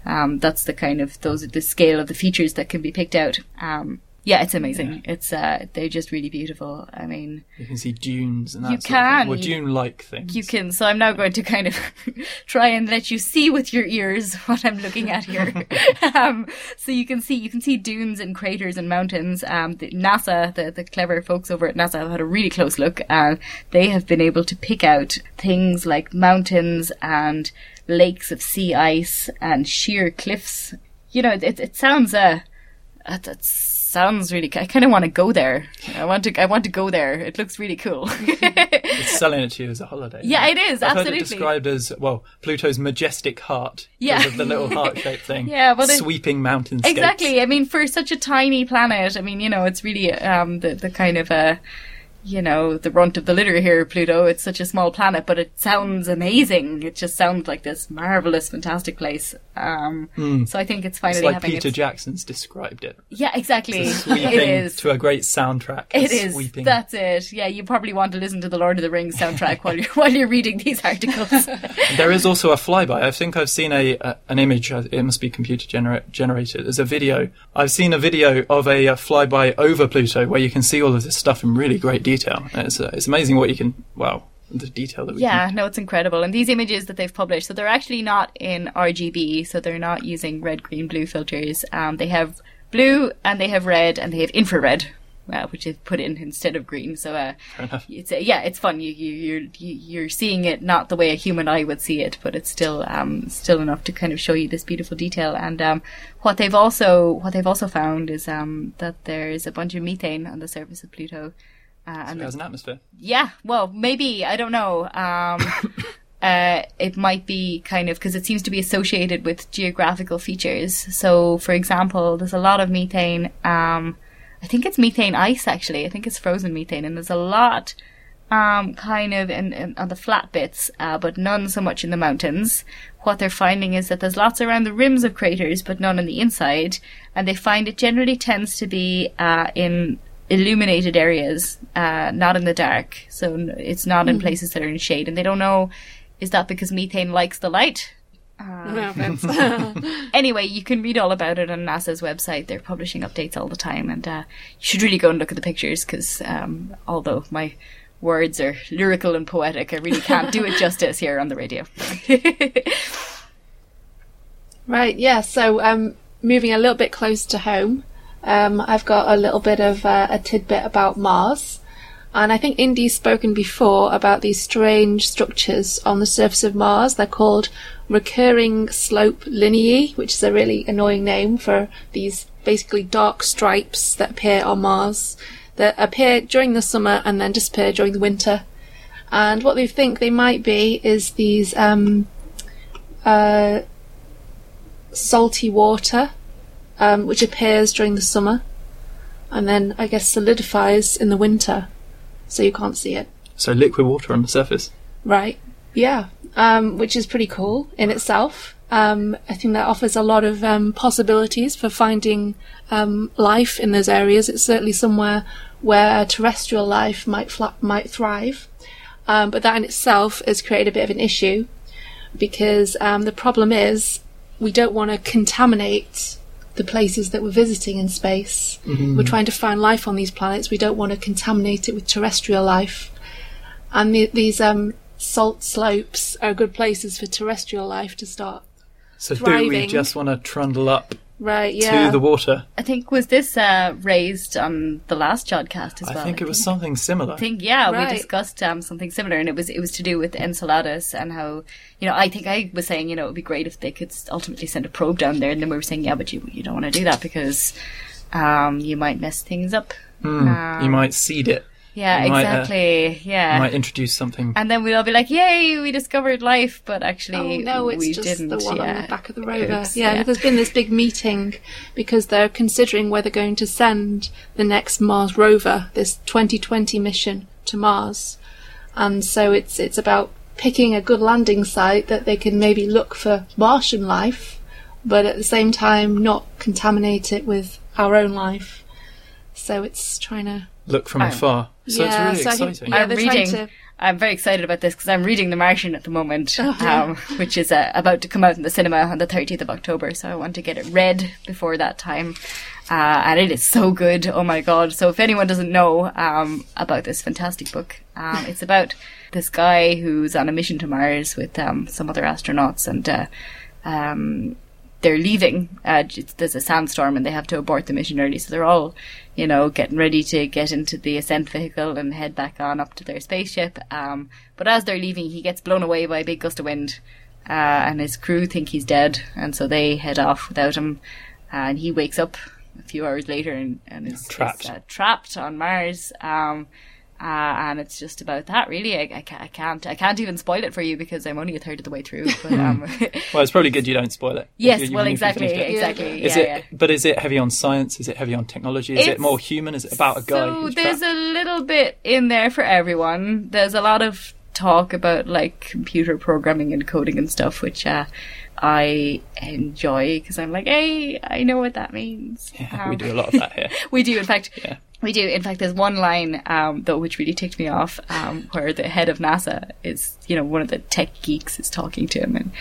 um, that's the kind of those the scale of the features that can be picked out. Um, Yeah, it's amazing. It's uh, they're just really beautiful. I mean, You can see dunes and that You sort of can. thing. Well, You- dune-like things. you can. So I'm now going to kind of try and let you see with your ears what I'm looking at here. um, so you can see you can see dunes and craters and mountains. Um, the NASA, the the clever folks over at NASA, have had a really close look, and they have been able to pick out things like mountains and lakes of sea ice and sheer cliffs. You know, it it sounds uh, that, that sounds really. I kind of want to go there. I want to. I want to go there. It looks really cool. It's selling it to you as a holiday. Yeah, it is, I've absolutely. heard it described as well Pluto's majestic heart. Yeah. the little heart-shaped thing. Yeah, well, sweeping mountain. Exactly. I mean, for such a tiny planet, I mean, you know, it's really um, the the kind of uh, you know, the runt of the litter here, Pluto. It's such a small planet, but it sounds amazing. It just sounds like this marvelous, fantastic place. Um, So I think it's finally It's like Peter its- Jackson's described it. Yeah, exactly. It is. to a great soundtrack. It is. a. Sweeping. That's it. Yeah, you probably want to listen to the Lord of the Rings soundtrack while you're while you're reading these articles. There is also a flyby. I think I've seen a, a an image. It must be computer genera- generated. There's a video. I've seen a video of a, uh flyby over Pluto where you can see all of this stuff in really great detail. It's uh, it's amazing what you can. Wow, the detail that we Yeah, can. no, it's incredible. And these images that they've published, so they're actually not in RGB, so they're not using red, green, blue filters. Um, they have blue and they have red and they have infrared, uh, which is put in instead of green. So uh, it's uh, yeah, it's fun. You you you're you- you're seeing it not the way a human eye would see it, but it's still um still enough to kind of show you this beautiful detail. And um, what they've also what they've also found is um that there's a bunch of methane on the surface of Pluto. Uh, and It has an atmosphere. yeah, well, maybe I don't know. Um, uh, it might be kind of because it seems to be associated with geographical features. So, for example, there's a lot of methane. Um, I think it's methane ice actually. I think it's frozen methane, and there's a lot um, kind of in, in, on the flat bits, uh, but none so much in the mountains. What they're finding is that there's lots around the rims of craters, but none on the inside, and they find it generally tends to be uh, in illuminated areas, uh, not in the dark. So it's not in places that are in shade, and they don't know is that because methane likes the light. No offense. Anyway, you can read all about it on NASA's website. They're publishing updates all the time, and uh, you should really go and look at the pictures because um, although my words are lyrical and poetic, I really can't do it justice here on the radio. Right, yeah. So, um, moving a little bit close to home, um, I've got a little bit of uh, a tidbit about Mars. And I think Indy's spoken before about these strange structures on the surface of Mars. They're called recurring slope lineae, which is a really annoying name for these basically dark stripes that appear on Mars that appear during the summer and then disappear during the winter. And what they think they might be is these um, uh, salty water, um, which appears during the summer, and then I guess solidifies in the winter, so you can't see it. So liquid water on the surface. Right. Yeah. Um, which is pretty cool in itself. Um, I think that offers a lot of um, possibilities for finding um, life in those areas. It's certainly somewhere where terrestrial life might fla- might thrive. Um, but that in itself has created a bit of an issue because um, the problem is we don't want to contaminate the places that we're visiting in space. We're trying to find life on these planets. We don't want to contaminate it with terrestrial life. And the, these um, salt slopes are good places for terrestrial life to start. So do we just want to trundle up Right, yeah. to the water? I think was this uh, raised on the last Jodcast as well? I well. think it was something similar. I think yeah, Right. we discussed um, something similar, and it was it was to do with Enceladus and how you know I think I was saying you know it would be great if they could ultimately send a probe down there, and then we were saying yeah, but you you don't want to do that because um, you might mess things up. Hmm, you might seed it. Yeah, You might, uh, exactly. yeah, You might introduce something. and then we'll all be like, "Yay, we discovered life!" But actually, Oh no, it's we just didn't. the one yeah. on the back of the rover. Oops, yeah, there's been this big meeting because they're considering whether going to send the next Mars rover, this 2020 mission to Mars, and so it's it's about picking a good landing site that they can maybe look for Martian life, but at the same time not contaminate it with our own life. So it's trying to look from I'm- afar. So Yeah, it's so I really think- exciting. yeah, I'm they're reading. to- I'm very excited about this because I'm reading The Martian at the moment, Oh, yeah. um, which is uh, about to come out in the cinema on the 30th of October. So I want to get it read before that time, uh, and it is so good. Oh my god! So if anyone doesn't know um, about this fantastic book, um, it's about this guy who's on a mission to Mars with um, some other astronauts, and uh, um, they're leaving. Uh, there's a sandstorm and they have to abort the mission early. So they're all, you know, getting ready to get into the ascent vehicle and head back on up to their spaceship. Um, but as they're leaving, he gets blown away by a big gust of wind. Uh, and his crew think he's dead. And so they head off without him. And he wakes up a few hours later and, and is Trapped. is, uh, trapped on Mars. Um, uh, and it's just about that, really. I, I, I can't, I can't even spoil it for you because I'm only a third of the way through. But um, Well, it's probably good you don't spoil it. Yes, you- well, even if you exactly, exactly. Is yeah, it? yeah. But is it heavy on science? Is it heavy on technology? Is it more human? Is it about a guy? So there's trapped? a little bit in there for everyone. There's a lot of talk about like computer programming and coding and stuff, which uh, I enjoy because I'm like, hey, I know what that means. Yeah, we Um, do a lot of that here. we do, in fact. Yeah. We do. In fact, there's one line um, though which really ticked me off, um, where the head of NASA is, you know, one of the tech geeks is talking to him, and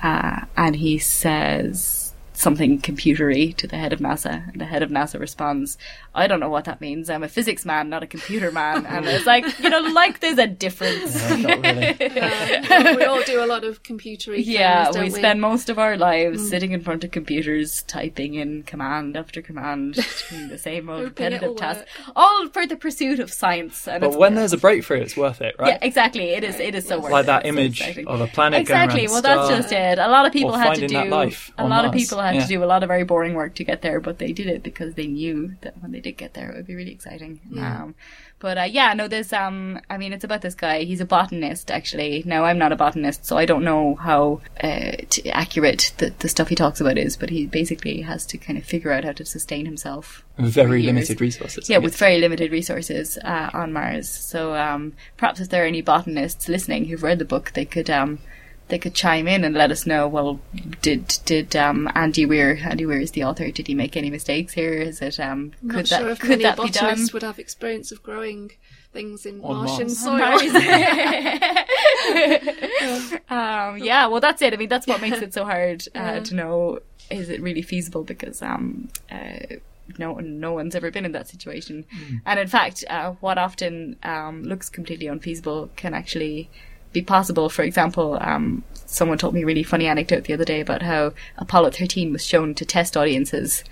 uh, and he says something computery to the head of NASA, and the head of NASA responds, "I don't know what that means. I'm a physics man, not a computer man." And it's like, you know, like there's a difference. Yeah, not really. Uh, we all do a lot of computery things, Yeah, don't we we? spend most of our lives sitting in front of computers, typing in command after command, doing the same old repetitive task, all for the pursuit of science. And But it's- when there's a breakthrough, it's worth it, right? yeah, exactly, it is. It is so worth like it. Like that It's so image of a planet Exactly. going Well, that's star. just it. A lot of people had to do that life a on lot of people had Yeah. to do a lot of very boring work to get there, but they did it because they knew that when they did get there, it would be really exciting. Um, but uh, yeah, no, there's um, I mean, it's about this guy. He's a botanist, actually. Now, I'm not a botanist, so I don't know how uh, t- accurate the, the stuff he talks about is. But he basically has to kind of figure out how to sustain himself Very limited resources. Yeah, with very limited resources uh, on Mars. So um, perhaps if there are any botanists listening who've read the book, they could um, they could chime in and let us know. Well, did did um, Andy Weir? Andy Weir is the author. Did he make any mistakes here? Is it um, I'm could not that sure if could many that be done? botanists would have experience of growing things in On Martian Mars. soil. um, yeah, well, that's it. I mean, that's what makes it so hard uh, to know is it really feasible because um, uh, no no one's ever been in that situation, and in fact, uh, what often um, looks completely unfeasible can actually be possible. For example, um, someone told me a really funny anecdote the other day about how Apollo 13 was shown to test audiences.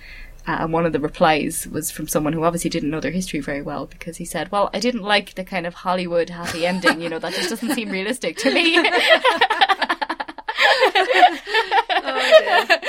Uh, and one of the replies was from someone who obviously didn't know their history very well because he said, Well, I didn't like the kind of Hollywood happy ending, you know, that just doesn't seem realistic to me.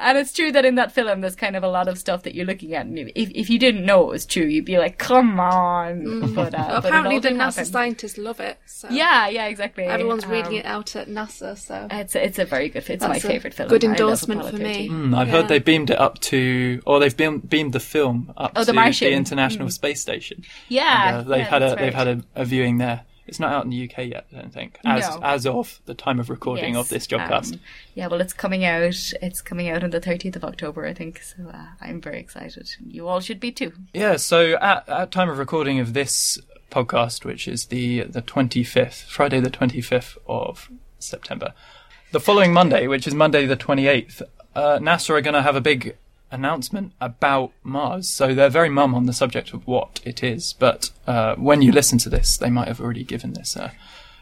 and it's true that in that film, there's kind of a lot of stuff that you're looking at, and if, if you didn't know it was true, you'd be like, "Come on!" But, uh, but Apparently, the NASA happen. scientists love it. So Yeah, yeah, exactly. everyone's reading Um, it out at NASA. So It's a, it's a very good. It's my That's a favorite film. good endorsement for me. Mm, I've Yeah. heard they beamed it up to, or they've beamed, beamed the film up Oh, to The Martian. the International Space Station. Yeah, And, uh, they've yeah, had a that's they've had a, a viewing there. It's not out in the UK yet, I don't think. As No. as of the time of recording of this Jodcast. um, yeah, well, it's coming out. It's coming out on the 30th of October, I think. So uh, I'm very excited. You all should be too. Yeah, so at, at time of recording of this podcast, which is the the twenty fifth, Friday the twenty fifth of September, the following Monday, which is Monday the twenty eighth, uh, NASA are going to have a big announcement about Mars. So they're very mum on the subject of what it is, but uh, when you listen to this, they might have already given this uh,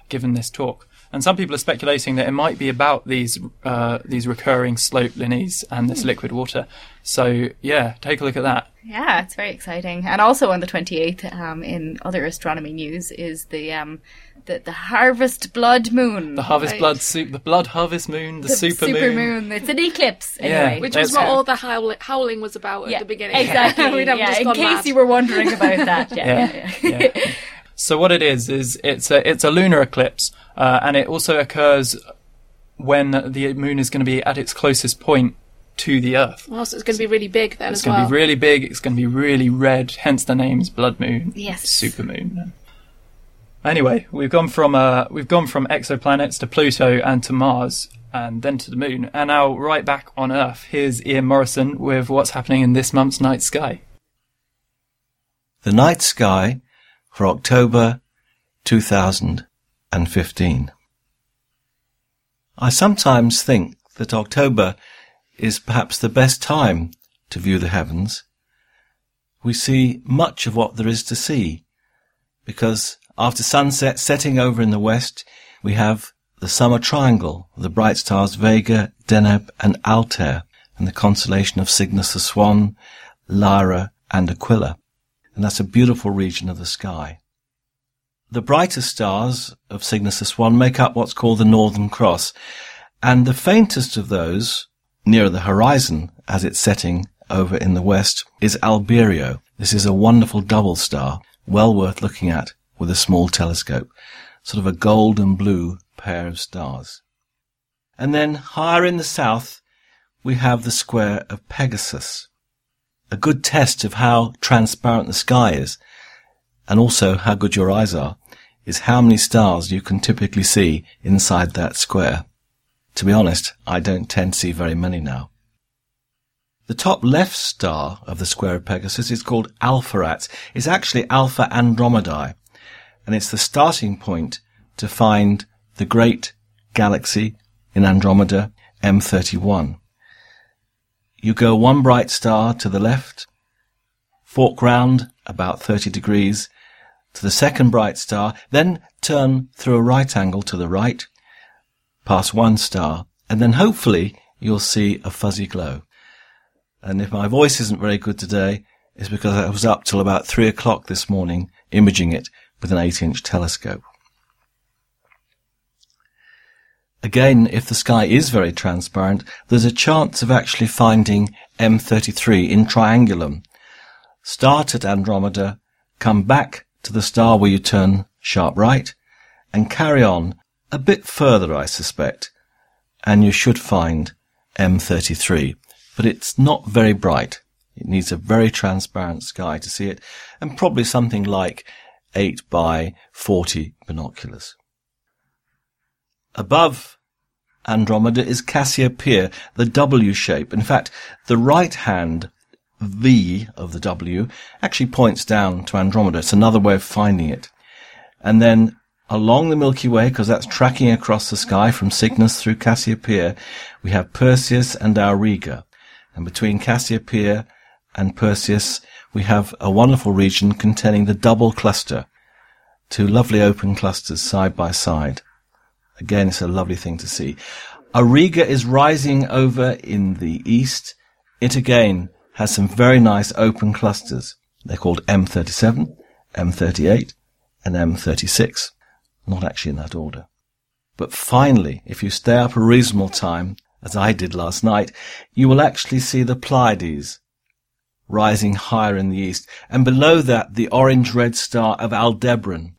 given this talk. And some people are speculating that it might be about these uh, these recurring slope lineae and this liquid water. So yeah, take a look at that. Yeah, it's very exciting. And also on the 28th, um, in other astronomy news, is the um, the, the harvest blood moon. The harvest Right. blood soup, the blood harvest moon, the, The super, moon. It's an eclipse, Yeah. anyway. which That's was what all the howl- howling was about at the beginning. Exactly. We'd yeah, just in case mad. you were wondering about that. Yeah, yeah, Yeah, yeah. yeah. So what it is is it's a it's a lunar eclipse, uh, and it also occurs when the moon is going to be at its closest point to the Earth. Well, so it's going to be really big then It's as going to be really big. It's going to be really red. Hence the names blood moon, Yes. super moon. Anyway, we've gone from uh, we've gone from exoplanets to Pluto and to Mars, and then to the moon, and now right back on Earth. Here's Ian Morison with what's happening in this month's night sky. the night sky for October 2015. I sometimes think that October is perhaps the best time to view the heavens. We see much of what there is to see because after sunset setting over in the west, we have the summer triangle, the bright stars Vega, Deneb, and Altair, and the constellation of Cygnus the Swan, Lyra, and Aquila. And that's a beautiful region of the sky. The brightest stars of Cygnus the Swan make up what's called the Northern Cross, and the faintest of those, nearer the horizon as it's setting over in the west, is Albireo. This is a wonderful double star, well worth looking at with a small telescope, sort of a gold and blue pair of stars. And then higher in the south, we have the square of Pegasus. A good test of how transparent the sky is, and also how good your eyes are, is how many stars you can typically see inside that square. To be honest, I don't tend to see very many now. The top left star of the square of Pegasus is called Alpheratz. It's actually Alpha Andromedae, and it's the starting point to find the great galaxy in Andromeda, M31. You go one bright star to the left, fork round about 30 degrees to the second bright star, then turn through a right angle to the right, past one star, and then hopefully you'll see a fuzzy glow. And if my voice isn't very good today, it's because I was up till about three o'clock this morning imaging it with an 8 inch telescope. Again, if the sky is very transparent, there's a chance of actually finding M33 in Triangulum. Start at Andromeda, come back to the star where you turn sharp right, and carry on a bit further, I suspect, and you should find M33. But it's not very bright. It needs a very transparent sky to see it, and probably something like 8 by 40 binoculars. Above Andromeda is Cassiopeia, the W shape. In fact, the right hand V of the W actually points down to Andromeda. It's another way of finding it. And then along the Milky Way, because that's tracking across the sky from Cygnus through Cassiopeia, we have Perseus and Auriga. And between Cassiopeia and Perseus, we have a wonderful region containing the double cluster, two lovely open clusters side by side. Again, it's a lovely thing to see. Auriga is rising over in the east. It again has some very nice open clusters. They're called M37, M38, and M36. Not actually in that order. But finally, if you stay up a reasonable time, as I did last night, you will actually see the Pleiades, rising higher in the east, and below that the orange-red star of Aldebaran.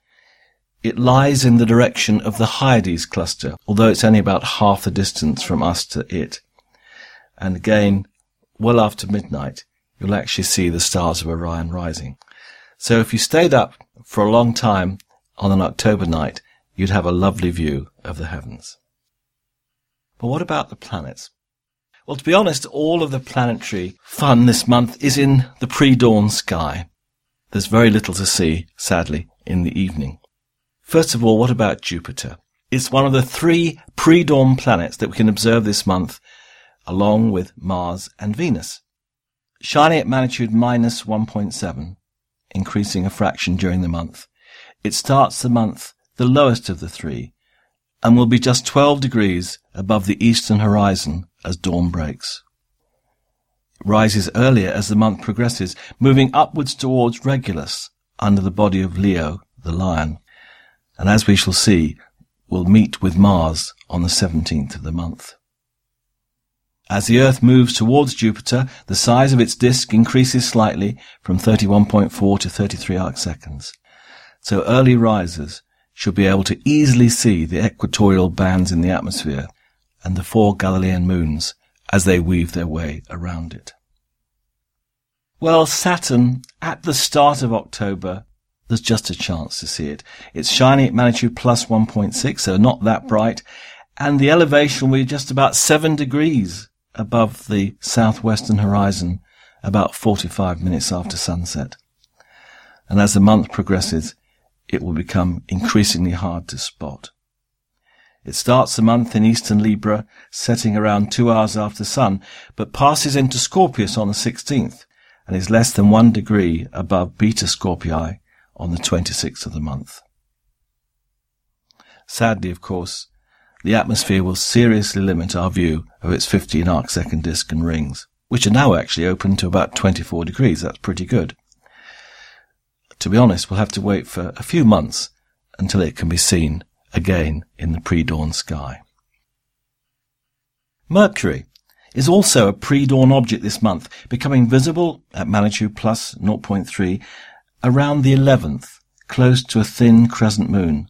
It lies in the direction of the Hyades cluster, although it's only about half the distance from us to it. And again, well after midnight, you'll actually see the stars of Orion rising. So if you stayed up for a long time on an October night, you'd have a lovely view of the heavens. But what about the planets? Well, to be honest, all of the planetary fun this month is in the pre-dawn sky. There's very little to see, sadly, in the evening. First of all, what about Jupiter? It's one of the three pre-dawn planets that we can observe this month, along with Mars and Venus. Shining at magnitude minus 1.7, increasing a fraction during the month. It starts the month the lowest of the three, and will be just 12 degrees above the eastern horizon as dawn breaks. It rises earlier as the month progresses, moving upwards towards Regulus under the body of Leo, the lion. And as we shall see, will meet with Mars on the 17th of the month. As the Earth moves towards Jupiter, the size of its disk increases slightly from 31.4 to 33 arc seconds. So early risers should be able to easily see the equatorial bands in the atmosphere and the four Galilean moons as they weave their way around it. Well, Saturn, at the start of October, there's just a chance to see it. It's shining at magnitude plus 1.6, so not that bright, and the elevation will be just about 7 degrees above the southwestern horizon about 45 minutes after sunset. and as the month progresses, it will become increasingly hard to spot. It starts the month in Eastern Libra, setting around two hours after sun, but passes into Scorpius on the 16th and is less than one degree above Beta Scorpii on the 26th of the month. Sadly, of course, the atmosphere will seriously limit our view of its 15 arc second disk and rings, which are now actually open to about 24 degrees. That's pretty good. To be honest, we'll have to wait for a few months until it can be seen again in the pre-dawn sky. Mercury is also a pre-dawn object this month, becoming visible at magnitude plus 0.3 around the 11th, close to a thin crescent moon,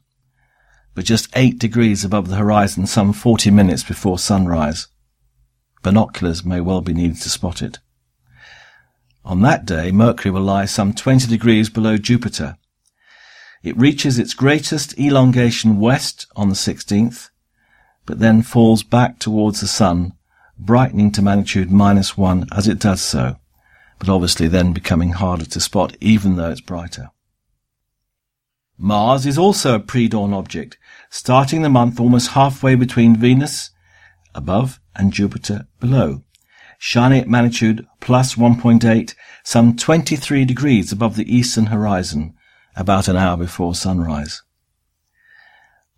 but just 8 degrees above the horizon some 40 minutes before sunrise. Binoculars may well be needed to spot it. On that day, Mercury will lie some 20 degrees below Jupiter, it reaches its greatest elongation west on the 16th, but then falls back towards the sun, brightening to magnitude minus one as it does so, but obviously then becoming harder to spot even though it's brighter. Mars is also a pre-dawn object, starting the month almost halfway between Venus above and Jupiter below, shining at magnitude plus 1.8, some 23 degrees above the eastern horizon, about an hour before sunrise.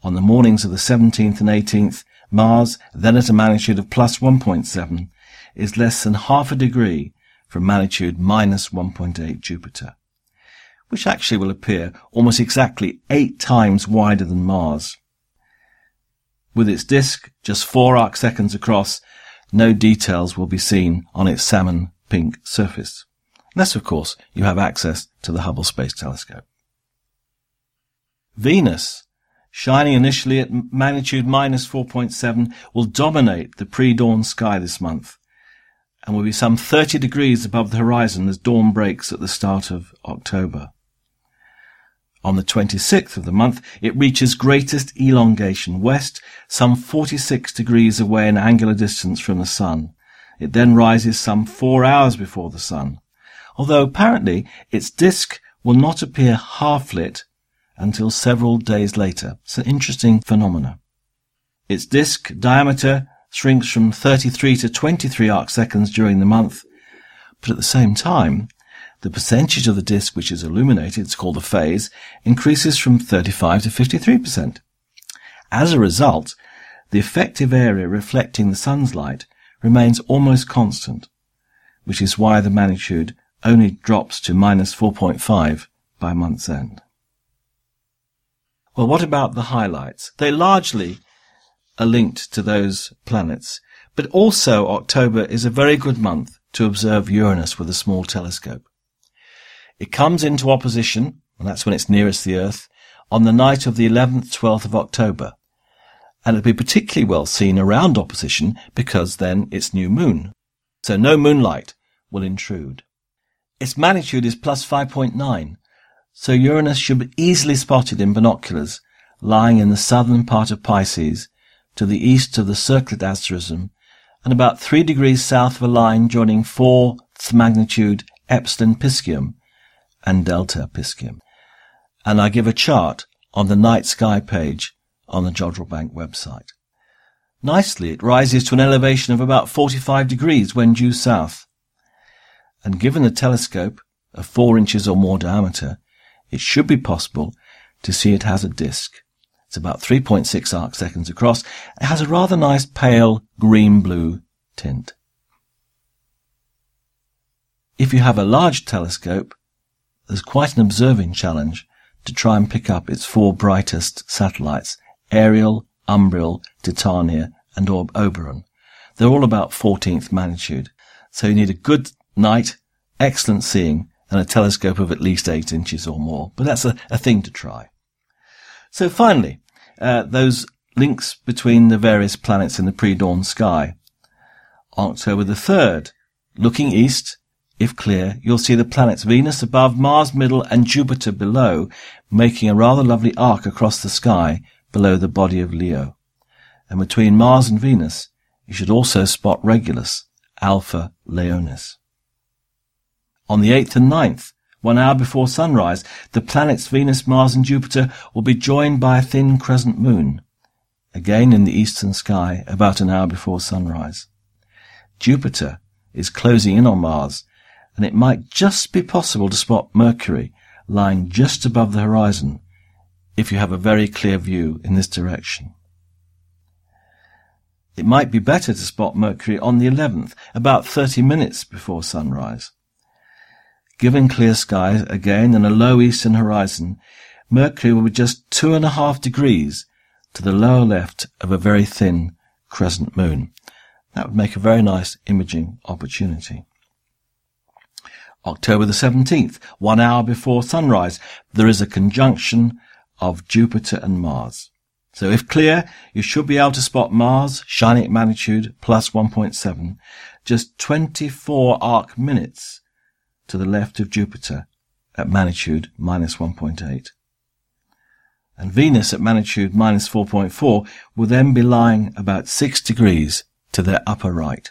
On the mornings of the 17th and 18th, Mars, then at a magnitude of plus 1.7, is less than half a degree from magnitude minus 1.8 Jupiter, which actually will appear almost exactly eight times wider than Mars. With its disk just four arc seconds across, no details will be seen on its salmon pink surface. Unless, of course, you have access to the Hubble Space Telescope. Venus, shining initially at magnitude minus 4.7, will dominate the pre-dawn sky this month and will be some 30 degrees above the horizon as dawn breaks at the start of October. On the 26th of the month, it reaches greatest elongation west, some 46 degrees away in angular distance from the sun. It then rises some four hours before the sun, although apparently its disk will not appear half lit until several days later. It's an interesting phenomenon. Its disk diameter shrinks from 33 to 23 arc seconds during the month, but at the same time, the percentage of the disk which is illuminated, it's called the phase, increases from 35 to 53%. As a result, the effective area reflecting the sun's light remains almost constant, which is why the magnitude only drops to minus 4.5 by month's end. Well, what about the highlights? They largely are linked to those planets, but also October is a very good month to observe Uranus with a small telescope. It comes into opposition, and that's when it's nearest the Earth, on the night of the 11th, 12th of October. And it'll be particularly well seen around opposition because then it's new moon. So no moonlight will intrude. Its magnitude is plus 5.9, so Uranus should be easily spotted in binoculars, lying in the southern part of Pisces, to the east of the circlet asterism, and about three degrees south of a line joining fourth magnitude Epsilon Piscium and Delta Piscium. And I give a chart on the night sky page on the Jodrell Bank website. Nicely, it rises to an elevation of about 45 degrees when due south. And given the telescope of four inches or more diameter, it should be possible to see it has a disk. It's about 3.6 arc seconds across. It has a rather nice pale green-blue tint. If you have a large telescope, there's quite an observing challenge to try and pick up its four brightest satellites, Ariel, Umbriel, Titania, and Oberon. They're all about 14th magnitude. So you need a good night, excellent seeing, and a telescope of at least eight inches or more. But that's a, a thing to try. So finally, uh, those links between the various planets in the pre-dawn sky. October the 3rd, looking east, if clear, you'll see the planets Venus above, Mars middle, and Jupiter below, making a rather lovely arc across the sky below the body of Leo. And between Mars and Venus, you should also spot Regulus, Alpha Leonis. On the 8th and 9th, One hour before sunrise, the planets Venus, Mars and Jupiter will be joined by a thin crescent moon, again in the eastern sky about an hour before sunrise. Jupiter is closing in on Mars, and it might just be possible to spot Mercury lying just above the horizon if you have a very clear view in this direction. It might be better to spot Mercury on the 11th, about 30 minutes before sunrise. Given clear skies again and a low eastern horizon, Mercury will be just two and a half degrees to the lower left of a very thin crescent moon. That would make a very nice imaging opportunity. October the 17th, one hour before sunrise, there is a conjunction of Jupiter and Mars. So if clear, you should be able to spot Mars shining at magnitude plus 1.7, just 24 arc minutes to the left of Jupiter at magnitude minus 1.8. And Venus at magnitude minus 4.4 will then be lying about 6 degrees to their upper right.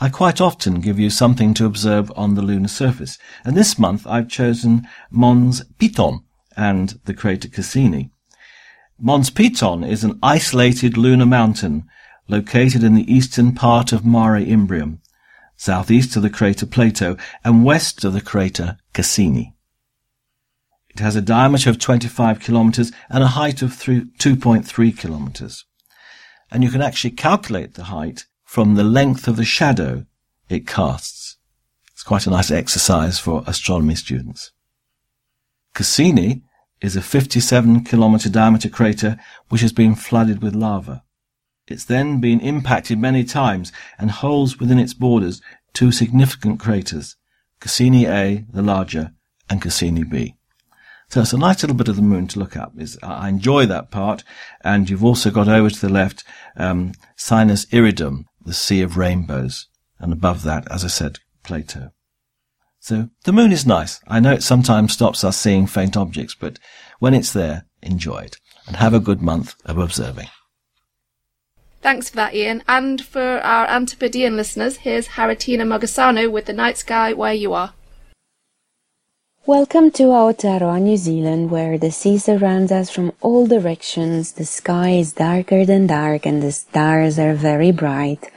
I quite often give you something to observe on the lunar surface, and this month I've chosen Mons Piton and the crater Cassini. Mons Piton is an isolated lunar mountain located in the eastern part of Mare Imbrium, southeast of the crater Plato and west of the crater Cassini. It has a diameter of 25 kilometers and a height of 2.3 kilometers. And you can actually calculate the height from the length of the shadow it casts. It's quite a nice exercise for astronomy students. Cassini is a 57 kilometer diameter crater which has been flooded with lava. It's then been impacted many times and holds within its borders two significant craters, Cassini A, the larger, and Cassini B. So it's a nice little bit of the moon to look up. I enjoy that part. And you've also got over to the left, um, Sinus Iridum, the Sea of Rainbows. And above that, as I said, Plato. So the moon is nice. I know it sometimes stops us seeing faint objects, but when it's there, enjoy it. And have a good month of observing. Thanks for that, Ian. And for our Antipodean listeners, here's Haritina Mogosanu with The Night Sky Where You Are. Welcome to Aotearoa, New Zealand, where the sea surrounds us from all directions, the sky is darker than dark, and the stars are very bright.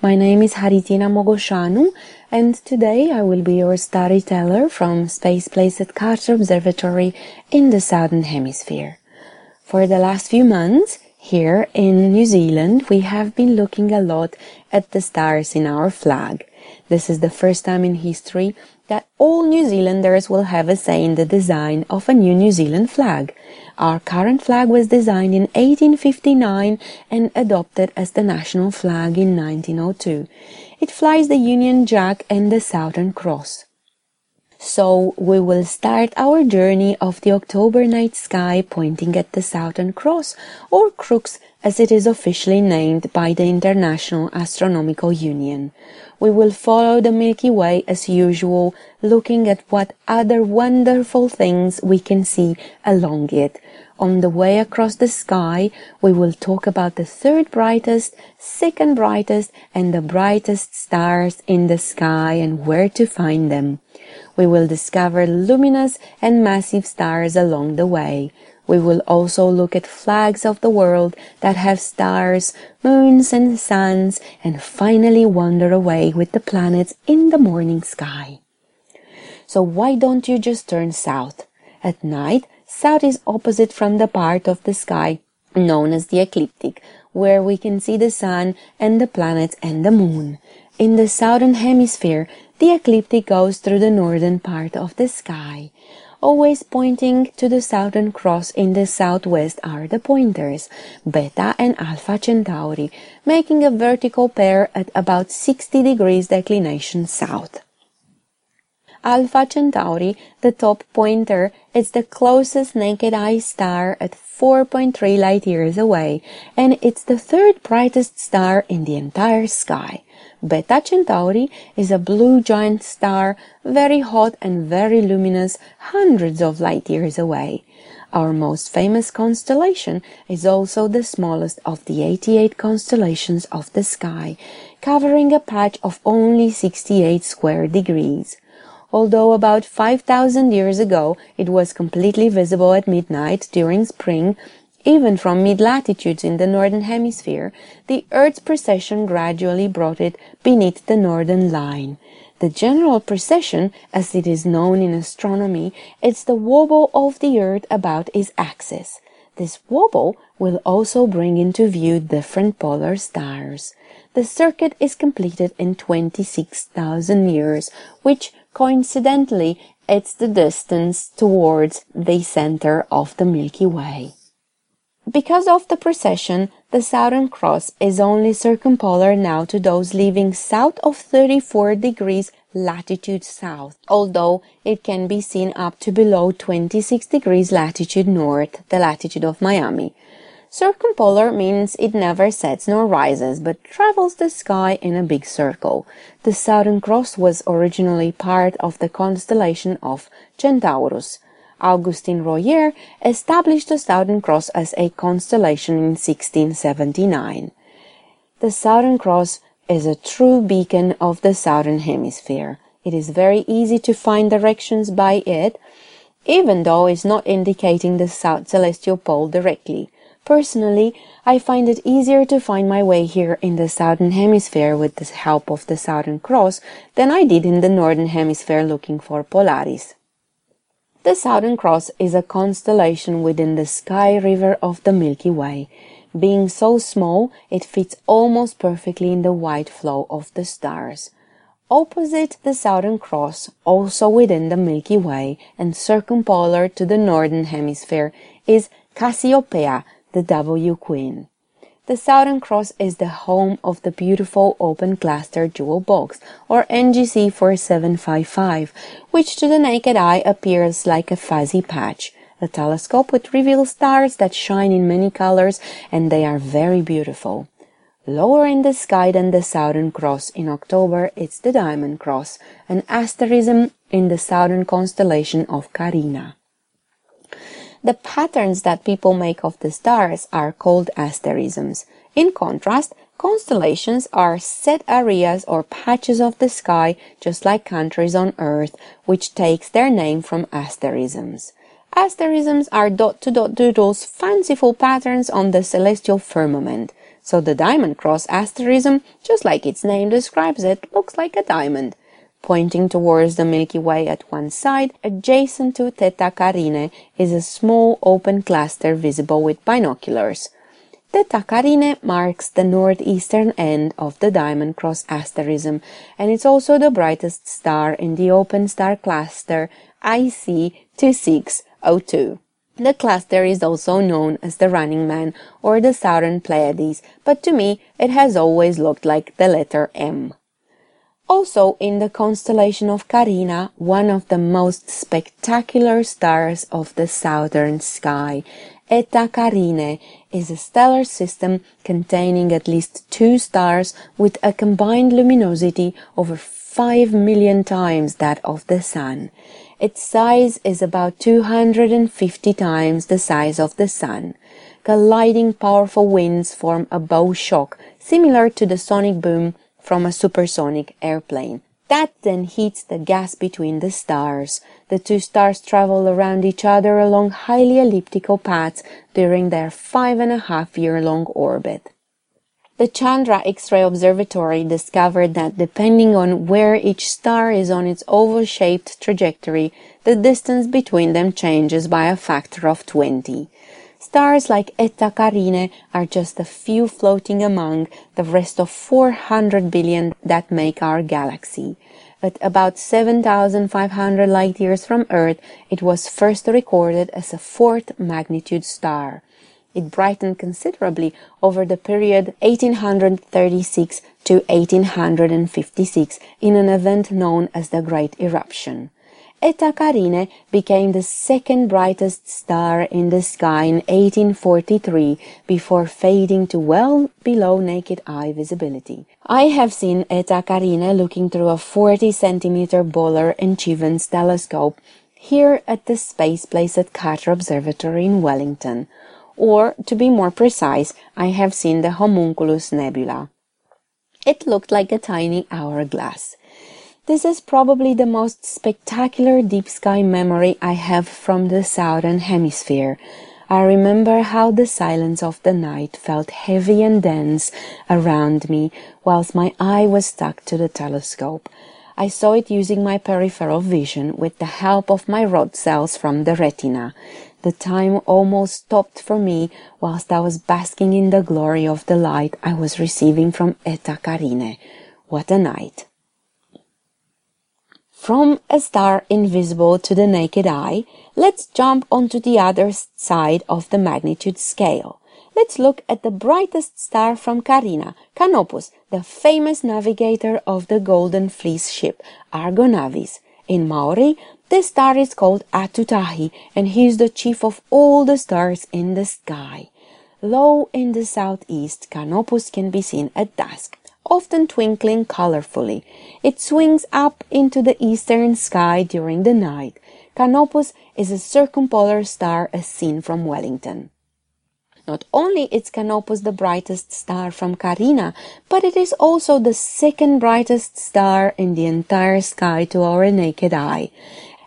My name is Haritina Mogosanu, and today I will be your storyteller from Space Place at Carter Observatory in the Southern Hemisphere. For the last few months, here in New Zealand, we have been looking a lot at the stars in our flag. This is the first time in history that all New Zealanders will have a say in the design of a new New Zealand flag. Our current flag was designed in 1859 and adopted as the national flag in 1902. It flies the Union Jack and the Southern Cross. So we will start our journey of the October night sky pointing at the Southern Cross, or Crux as it is officially named by the International Astronomical Union. We will follow the Milky Way as usual, looking at what other wonderful things we can see along it. On the way across the sky, we will talk about the third brightest, second brightest, and the brightest stars in the sky and where to find them. We will discover luminous and massive stars along the way. We will also look at flags of the world that have stars, moons, and suns, and finally wander away with the planets in the morning sky. So why don't you just turn south? At night, south is opposite from the part of the sky known as the ecliptic, where we can see the sun and the planets and the moon. In the southern hemisphere, the ecliptic goes through the northern part of the sky. Always pointing to the southern cross in the southwest are the pointers, Beta and Alpha Centauri, making a vertical pair at about 60 degrees declination south. Alpha Centauri, the top pointer, is the closest naked eye star at 4.3 light years away, and it's the third brightest star in the entire sky. Beta Centauri is a blue giant star, very hot and very luminous, hundreds of light years away. Our most famous constellation is also the smallest of the 88 constellations of the sky, covering a patch of only 68 square degrees. although about 5,000 years ago it was completely visible at midnight during spring, even from mid-latitudes in the northern hemisphere, the Earth's precession gradually brought it beneath the northern line. The general precession, as it is known in astronomy, is the wobble of the Earth about its axis. This wobble will also bring into view different polar stars. The circuit is completed in 26,000 years, which coincidentally is the distance towards the center of the Milky Way. Because of the precession, the Southern Cross is only circumpolar now to those living south of 34 degrees latitude south, although it can be seen up to below 26 degrees latitude north, the latitude of Miami. Circumpolar means it never sets nor rises, but travels the sky in a big circle. The Southern Cross was originally part of the constellation of Centaurus. Augustin Royer established the Southern Cross as a constellation in 1679. The Southern Cross is a true beacon of the southern hemisphere. It is very easy to find directions by it, even though it's not indicating the south celestial pole directly. Personally, I find it easier to find my way here in the southern hemisphere with the help of the Southern Cross than I did in the northern hemisphere looking for Polaris. The Southern Cross is a constellation within the sky river of the Milky Way. Being so small, it fits almost perfectly in the wide flow of the stars. Opposite the Southern Cross, also within the Milky Way and circumpolar to the northern hemisphere, is Cassiopeia, the W Queen. The Southern Cross is the home of the beautiful open cluster jewel box, or NGC 4755, which to the naked eye appears like a fuzzy patch a telescope would reveal stars that shine in many colors and they are very beautiful. Lower in the sky than the Southern Cross in October, it's the Diamond Cross, an asterism in the southern constellation of Carina. The patterns that people make of the stars are called asterisms. In contrast, constellations are set areas or patches of the sky, just like countries on Earth, which takes their name from asterisms. Asterisms are dot-to-dot doodles, fanciful patterns on the celestial firmament. So the diamond cross asterism, just like its name describes it, looks like a diamond. Pointing towards the Milky Way at one side, adjacent to Theta Carinae, is a small open cluster visible with binoculars. Theta Carinae marks the northeastern end of the Diamond Cross asterism, and it's also the brightest star in the open star cluster IC 26 O2. The cluster is also known as the Running Man or the Southern Pleiades, but to me it has always looked like the letter M. Also in the constellation of Carina, one of the most spectacular stars of the southern sky, Eta Carinae, is a stellar system containing at least two stars with a combined luminosity over 5 million times that of the Sun. Its size is about 250 times the size of the Sun. Colliding powerful winds form a bow shock similar to the sonic boom from a supersonic airplane. That then heats the gas between the stars. The two stars travel around each other along highly elliptical paths during their five and a half year long orbit. The Chandra X-ray Observatory discovered that depending on where each star is on its oval-shaped trajectory, the distance between them changes by a factor of 20. Stars like Eta Carinae are just a few floating among the rest of 400 billion that make our galaxy. At about 7,500 light years from Earth, it was first recorded as a fourth magnitude star. It brightened considerably over the period 1836 to 1856 in an event known as the Great Eruption. Eta Carinae became the second brightest star in the sky in 1843 before fading to well below naked eye visibility. I have seen Eta Carinae looking through a 40 centimeter Boller and Chivens telescope here at the Space Place at Carter Observatory in Wellington or, to be more precise, I have seen the Homunculus Nebula. It looked like a tiny hourglass. This is probably the most spectacular deep sky memory I have from the southern hemisphere. I remember how the silence of the night felt heavy and dense around me whilst my eye was stuck to the telescope. I saw it using my peripheral vision with the help of my rod cells from the retina. The time almost stopped for me whilst I was basking in the glory of the light I was receiving from Eta Carinae. What a night! From a star invisible to the naked eye, let's jump onto the other side of the magnitude scale. Let's look at the brightest star from Carina, Canopus, the famous navigator of the Golden Fleece ship Argo Navis. In Maori, this star is called Atutahi, and he is the chief of all the stars in the sky. Low in the southeast, Canopus can be seen at dusk often twinkling colorfully. It swings up into the eastern sky during the night. Canopus is a circumpolar star as seen from Wellington. Not only is Canopus the brightest star from Carina, but it is also the second brightest star in the entire sky to our naked eye.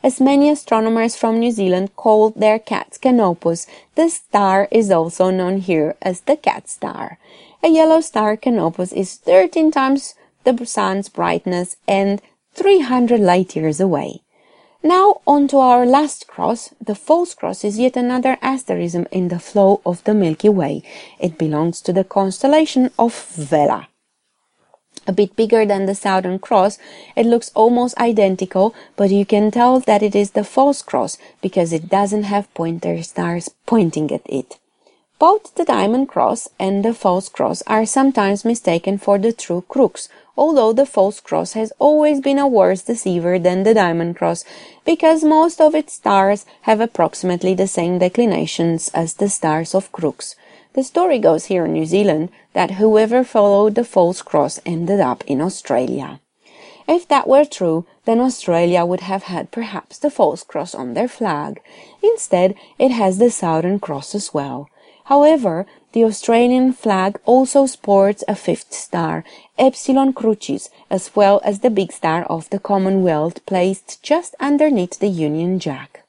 As many astronomers from New Zealand call their cats Canopus, the star is also known here as the cat star. A yellow star Canopus is 13 times the sun's brightness and 300 light years away. Now on to our last cross. The false cross is yet another asterism in the flow of the Milky Way. It belongs to the constellation of Vela. A bit bigger than the Southern Cross, it looks almost identical, but you can tell that it is the false cross because it doesn't have pointer stars pointing at it. Both the diamond cross and the false cross are sometimes mistaken for the true crux, although the false cross has always been a worse deceiver than the diamond cross, because most of its stars have approximately the same declinations as the stars of crux. The story goes here in New Zealand that whoever followed the false cross ended up in Australia. If that were true, then Australia would have had perhaps the false cross on their flag. Instead, it has the Southern Cross as well. However, the Australian flag also sports a fifth star, Epsilon Crucis, as well as the big star of the Commonwealth placed just underneath the Union Jack.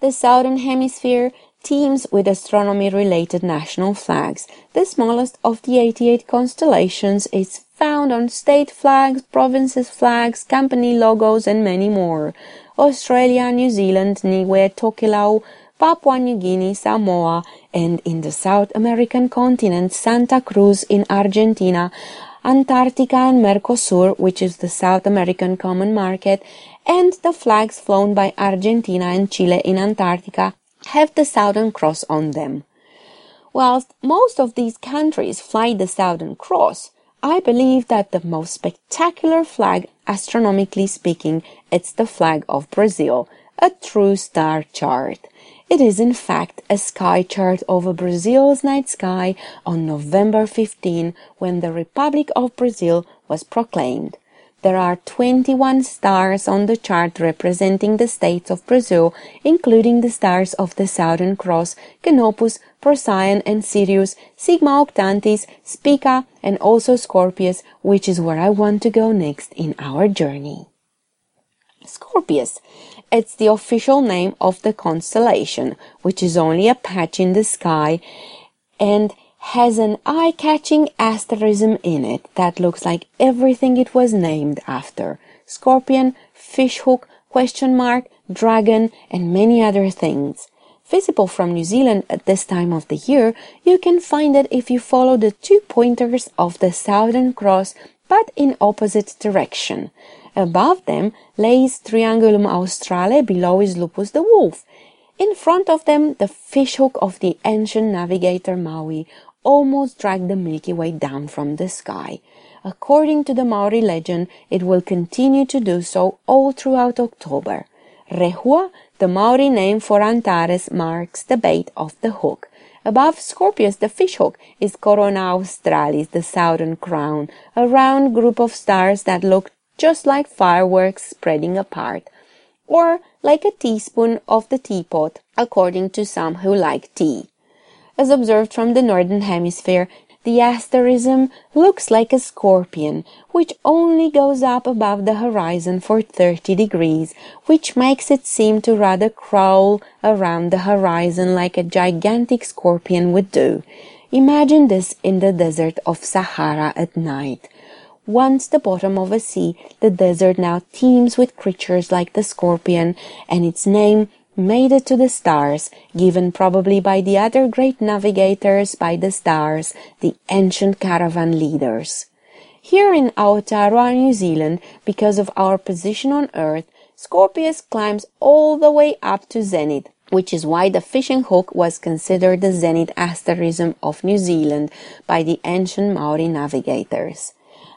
The Southern Hemisphere teams with astronomy related national flags. The smallest of the 88 constellations is found on state flags, provinces flags, company logos, and many more. Australia, New Zealand, Niue, Tokelau, Papua New Guinea, Samoa, and in the South American continent, Santa Cruz in Argentina, Antarctica and Mercosur, which is the South American Common Market, and the flags flown by Argentina and Chile in Antarctica have the Southern Cross on them. Whilst most of these countries fly the Southern Cross, I believe that the most spectacular flag, astronomically speaking, it's the flag of Brazil, a true star chart. It is in fact a sky chart over Brazil's night sky on November 15 when the Republic of Brazil was proclaimed. There are 21 stars on the chart representing the states of Brazil, including the stars of the Southern Cross, Canopus, Procyon and Sirius, Sigma Octantis, Spica, and also Scorpius, which is where I want to go next in our journey. Scorpius. It's the official name of the constellation, which is only a patch in the sky and has an eye-catching asterism in it that looks like everything it was named after. Scorpion, fishhook, question mark, dragon, and many other things. Visible from New Zealand at this time of the year, you can find it if you follow the two pointers of the Southern Cross, but in opposite direction. Above them lays Triangulum australe, below is Lupus the wolf. In front of them, the fishhook of the ancient navigator Maui almost dragged the Milky Way down from the sky. According to the Maori legend, it will continue to do so all throughout October. Rehua, the Maori name for Antares, marks the bait of the hook. Above Scorpius, the fishhook, is Corona Australis, the southern crown, a round group of stars that look just like fireworks spreading apart, or like a teaspoon of the teapot, according to some who like tea. As observed from the northern hemisphere, the asterism looks like a scorpion, which only goes up above the horizon for 30 degrees, which makes it seem to rather crawl around the horizon like a gigantic scorpion would do. Imagine this in the desert of Sahara at night. Once the bottom of a sea, the desert now teems with creatures like the scorpion, and its name made it to the stars, given probably by the other great navigators by the stars, the ancient caravan leaders. Here in Aotearoa, New Zealand, because of our position on Earth, Scorpius climbs all the way up to zenith, which is why the fishing hook was considered the zenith asterism of New Zealand by the ancient Maori navigators.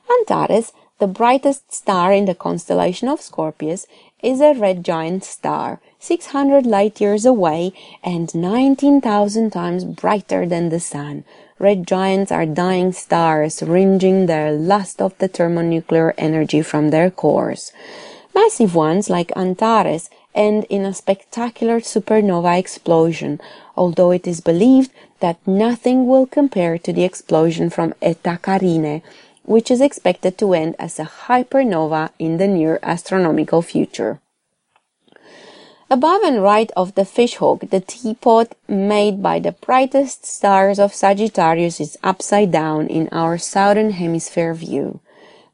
Antares, the brightest star in the constellation of Scorpius, is a red giant star, 600 light years away and 19,000 times brighter than the sun. Red giants are dying stars, wringing their last of the thermonuclear energy from their cores. Massive ones like Antares end in a spectacular supernova explosion, although it is believed that nothing will compare to the explosion from Eta Carinae, which is expected to end as a hypernova in the near astronomical future. Above and right of the fishhook, the teapot made by the brightest stars of Sagittarius is upside down in our southern hemisphere view.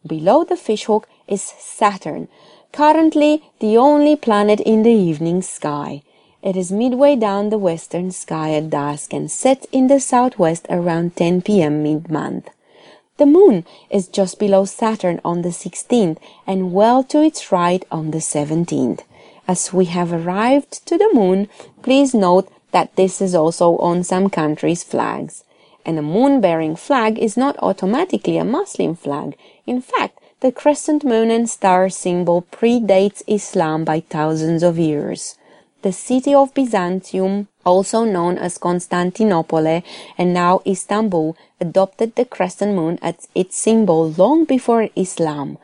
Below the fishhook is Saturn, currently the only planet in the evening sky. It is midway down the western sky at dusk and sets in the southwest around 10 p.m. mid-month. The moon is just below Saturn on the 16th and well to its right on the 17th. As we have arrived to the moon, please note that this is also on some countries' flags. And a moon bearing flag is not automatically a Muslim flag. In fact, the crescent moon and star symbol predates Islam by thousands of years. The city of Byzantium, also known as Constantinople and now Istanbul, adopted the crescent moon as its symbol long before Islam.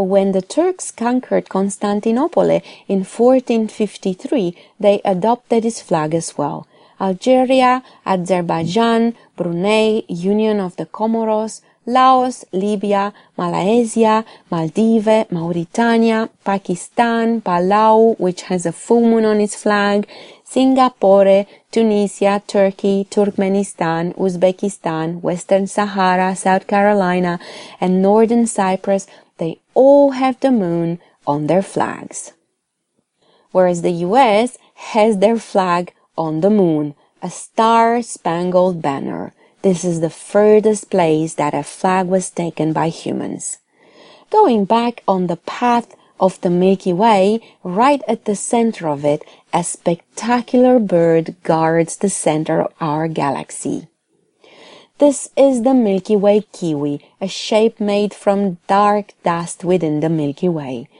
When the Turks conquered Constantinople in 1453, they adopted its flag as well. Algeria, Azerbaijan, Brunei, Union of the Comoros, Laos, Libya, Malaysia, Maldives, Mauritania, Pakistan, Palau, which has a full moon on its flag, Singapore, Tunisia, Turkey, Turkmenistan, Uzbekistan, Western Sahara, South Carolina, and Northern Cyprus they all have the moon on their flags. Whereas the US has their flag on the moon, a star spangled banner. This is the furthest place that a flag was taken by humans. Going back on the path of the Milky Way, right at the center of it, a spectacular bird guards the center of our galaxy. This is the Milky Way kiwi, a shape made from dark dust within the Milky Way.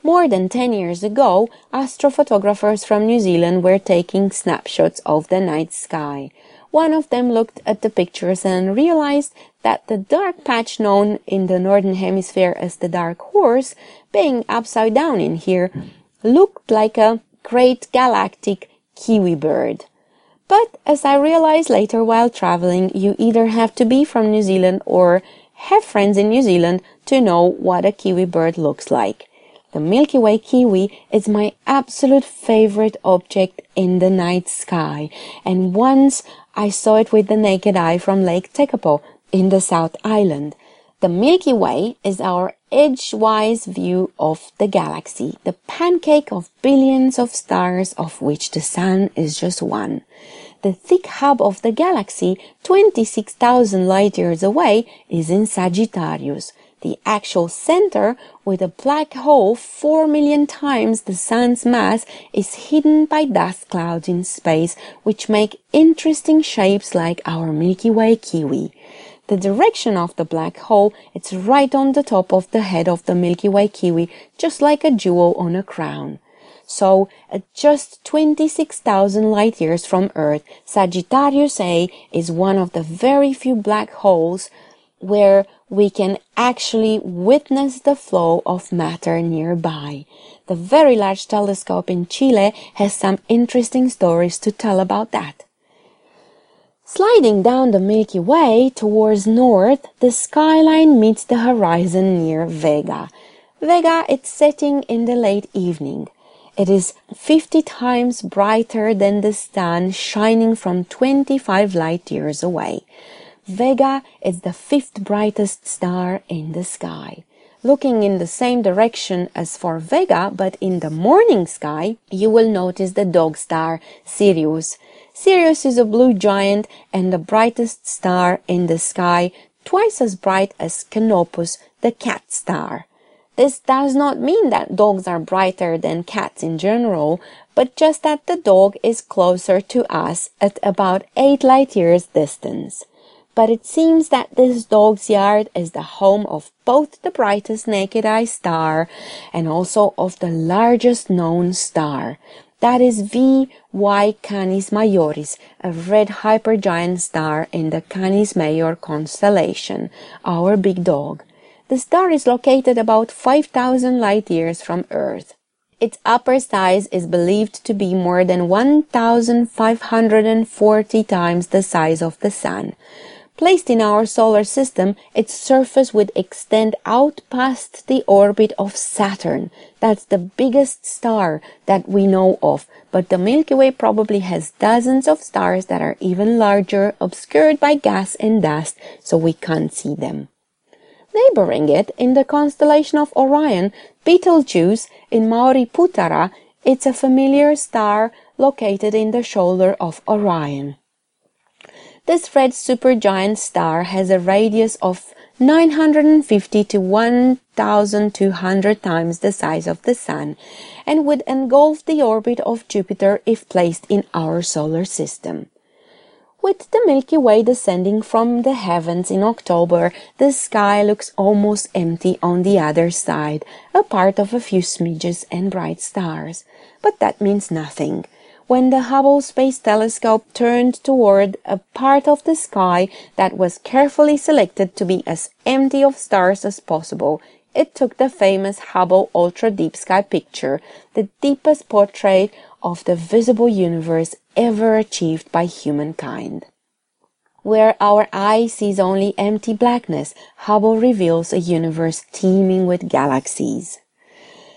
More than 10 years ago, astrophotographers from New Zealand were taking snapshots of the night sky. One of them looked at the pictures and realized that the dark patch known in the northern hemisphere as the dark horse, being upside down in here, looked like a great galactic kiwi bird. But as I realized later while traveling, you either have to be from New Zealand or have friends in New Zealand to know what a kiwi bird looks like. The Milky Way kiwi is my absolute favorite object in the night sky, and once I saw it with the naked eye from Lake Tekapo in the South Island. The Milky Way is our edgewise view of the galaxy, the pancake of billions of stars of which the sun is just one. The thick hub of the galaxy, 26,000 light years away, is in Sagittarius. The actual center, with a black hole 4 million times the sun's mass, is hidden by dust clouds in space, which make interesting shapes like our Milky Way kiwi the direction of the black hole, it's right on the top of the head of the Milky Way kiwi, just like a jewel on a crown. So, at just 26,000 light years from Earth, Sagittarius A is one of the very few black holes where we can actually witness the flow of matter nearby. The Very Large Telescope in Chile has some interesting stories to tell about that. Sliding down the Milky Way towards north, the skyline meets the horizon near Vega. Vega is setting in the late evening. It is 50 times brighter than the sun shining from 25 light years away. Vega is the fifth brightest star in the sky. Looking in the same direction as for Vega, but in the morning sky, you will notice the dog star Sirius. Sirius is a blue giant and the brightest star in the sky, twice as bright as Canopus, the cat star. This does not mean that dogs are brighter than cats in general, but just that the dog is closer to us at about 8 light years distance but it seems that this dog's yard is the home of both the brightest naked eye star and also of the largest known star. That is VY Canis Majoris, a red hypergiant star in the Canis Major constellation, our big dog. The star is located about 5,000 light years from Earth. Its upper size is believed to be more than 1,540 times the size of the Sun. Placed in our solar system, its surface would extend out past the orbit of Saturn. That's the biggest star that we know of, but the Milky Way probably has dozens of stars that are even larger, obscured by gas and dust, so we can't see them. Neighboring it, in the constellation of Orion, Betelgeuse in Maori Putara, it's a familiar star located in the shoulder of Orion. This red supergiant star has a radius of 950 to 1200 times the size of the Sun and would engulf the orbit of Jupiter if placed in our solar system. With the Milky Way descending from the heavens in October, the sky looks almost empty on the other side, apart of a few smidges and bright stars. But that means nothing when the Hubble Space Telescope turned toward a part of the sky that was carefully selected to be as empty of stars as possible, it took the famous Hubble Ultra Deep Sky picture, the deepest portrait of the visible universe ever achieved by humankind. Where our eye sees only empty blackness, Hubble reveals a universe teeming with galaxies.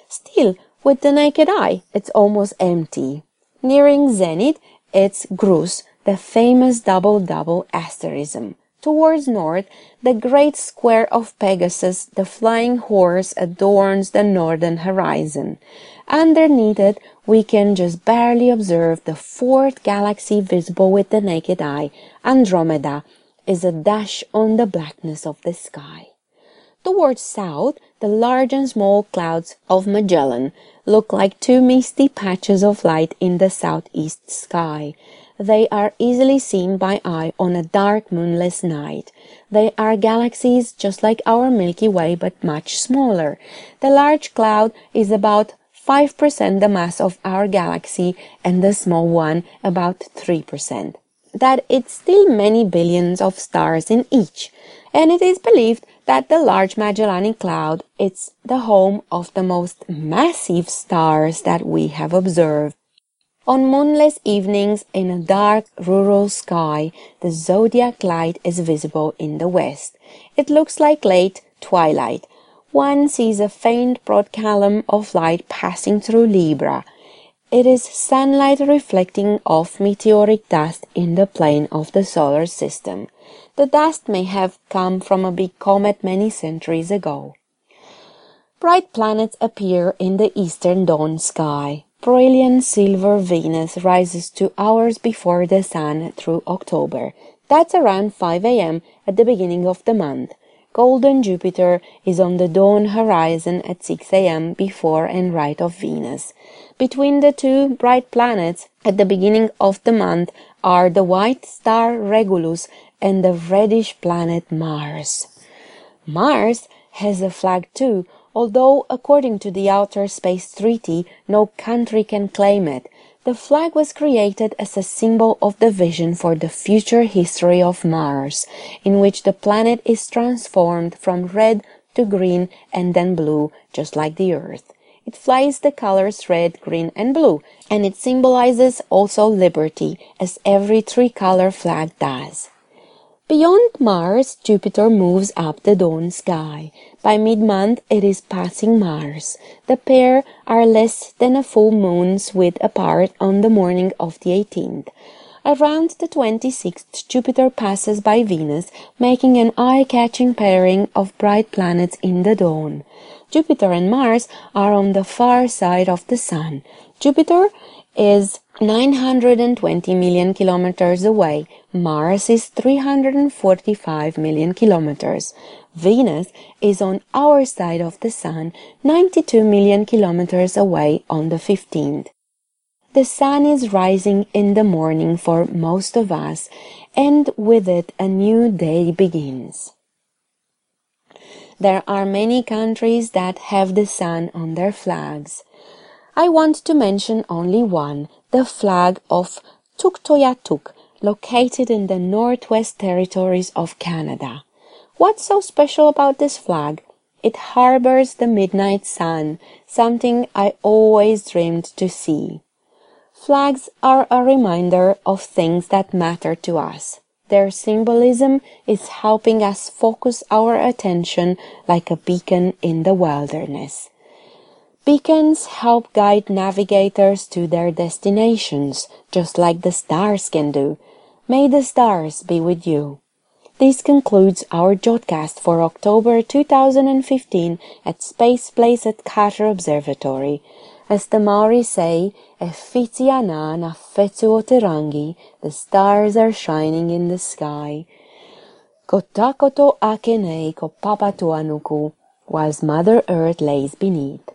Still, with the naked eye, it's almost empty. Nearing zenith, it's Grus, the famous double-double asterism. Towards north, the great square of Pegasus, the flying horse, adorns the northern horizon. Underneath it, we can just barely observe the fourth galaxy visible with the naked eye. Andromeda is a dash on the blackness of the sky. Towards south, the large and small clouds of Magellan look like two misty patches of light in the southeast sky. They are easily seen by eye on a dark moonless night. They are galaxies just like our Milky Way but much smaller. The large cloud is about 5% the mass of our galaxy and the small one about 3%. That it's still many billions of stars in each. And it is believed that the Large Magellanic Cloud is the home of the most massive stars that we have observed. On moonless evenings in a dark rural sky, the zodiac light is visible in the west. It looks like late twilight. One sees a faint broad column of light passing through Libra. It is sunlight reflecting off meteoric dust in the plane of the solar system. The dust may have come from a big comet many centuries ago. Bright planets appear in the eastern dawn sky. Brilliant silver Venus rises two hours before the sun through October. That's around 5 a.m. at the beginning of the month. Golden Jupiter is on the dawn horizon at 6 a.m. before and right of Venus. Between the two bright planets at the beginning of the month are the white star Regulus and the reddish planet Mars. Mars has a flag too, although according to the Outer Space Treaty, no country can claim it. The flag was created as a symbol of the vision for the future history of Mars, in which the planet is transformed from red to green and then blue, just like the Earth. It flies the colors red, green, and blue, and it symbolizes also liberty, as every three-color flag does. Beyond Mars, Jupiter moves up the dawn sky. By mid-month, it is passing Mars. The pair are less than a full moon's width apart on the morning of the 18th. Around the 26th, Jupiter passes by Venus, making an eye-catching pairing of bright planets in the dawn. Jupiter and Mars are on the far side of the Sun. Jupiter is 920 million kilometers away. Mars is 345 million kilometers. Venus is on our side of the Sun, 92 million kilometers away on the 15th. The sun is rising in the morning for most of us, and with it a new day begins. There are many countries that have the sun on their flags. I want to mention only one, the flag of Tuktoyaktuk, located in the Northwest Territories of Canada. What's so special about this flag? It harbors the midnight sun, something I always dreamed to see. Flags are a reminder of things that matter to us. Their symbolism is helping us focus our attention like a beacon in the wilderness. Beacons help guide navigators to their destinations, just like the stars can do. May the stars be with you. This concludes our Jodcast for October 2015 at Space Place at Carter Observatory. As the Maori say, e fitiana na fetu terangi, the stars are shining in the sky. Ko takoto akenei ko papatuanuku, whilst Mother Earth lays beneath.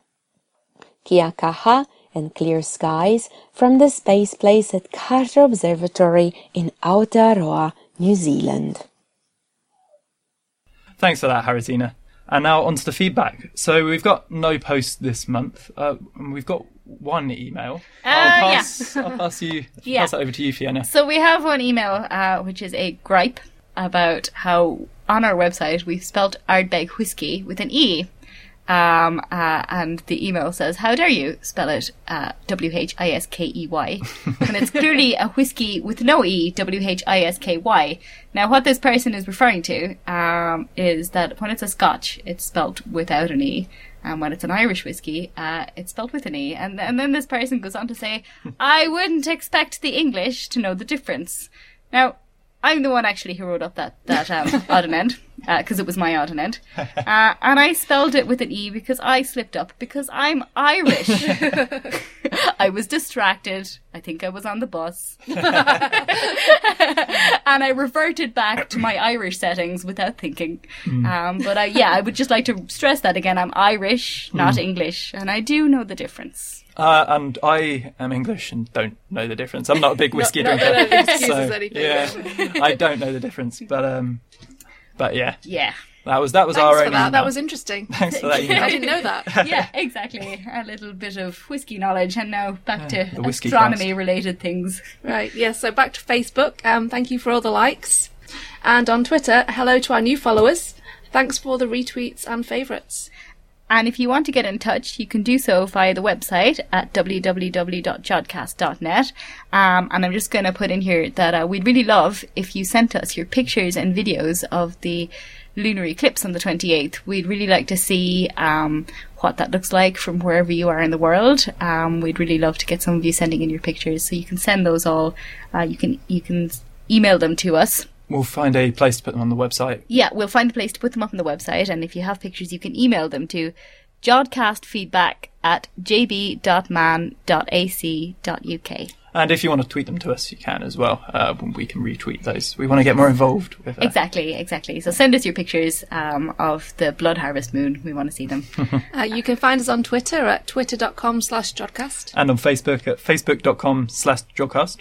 Kia kaha and clear skies from the space place at Carter Observatory in Aotearoa, New Zealand. Thanks for that, Haritina. And now on to the feedback. So we've got no post this month. Uh, we've got one email. Uh, I'll pass, I'll pass you Yeah. pass that over to you, Fiona. So we have one email, uh, which is a gripe about how on our website we've spelt Ardbeg whiskey with an E. Um, uh, and the email says, "How dare you spell it uh, W H I S K E Y And it's clearly a whiskey with no E, W H I S K Y." Now, what this person is referring to um, is that when it's a Scotch, it's spelt without an E, and when it's an Irish whiskey, uh, it's spelt with an E. And and then this person goes on to say, "I wouldn't expect the English to know the difference." Now, I'm the one actually who wrote up that that um, end because it was my odd and end, uh, and I spelled it with an e because I slipped up because I'm Irish. I was distracted. I think I was on the bus, and I reverted back to my Irish settings without thinking. Um, but I, yeah, I would just like to stress that again. I'm Irish, not English, and I do know the difference. Uh, and I am English and don't know the difference. I'm not a big whiskey no, drinker. no, no excuses, so, anything. Yeah, I don't know the difference. But um, but yeah, Yeah. that was that was Thanks our for own that. email. That was interesting. Thanks for that email. I didn't know that. yeah, exactly. A little bit of whiskey knowledge, and now back to the whiskey astronomy related things. Right, yes, so back to Facebook. Um, thank you for all the likes. And on Twitter, hello to our new followers. Thanks for the retweets and favourites. And if you want to get in touch, you can do so via the website at www.jodcast.net. Um, and I'm just going to put in here that uh, we'd really love if you sent us your pictures and videos of the lunar eclipse on the 28th. We'd really like to see um, what that looks like from wherever you are in the world. Um, we'd really love to get some of you sending in your pictures, so you can send those all. Uh, you can you can email them to us. We'll find a place to put them on the website. Yeah, we'll find a place to put them up on the website, and if you have pictures, you can email them to jodcastfeedback at jb.man.ac.uk. And if you want to tweet them to us, you can as well. Uh, we can retweet those. We want to get more involved with uh, Exactly, exactly. So send us your pictures um, of the Blood Harvest Moon. We want to see them. Uh, you can find us on Twitter at twitter.com slash jodcast. and on Facebook at facebook.com slash jodcast.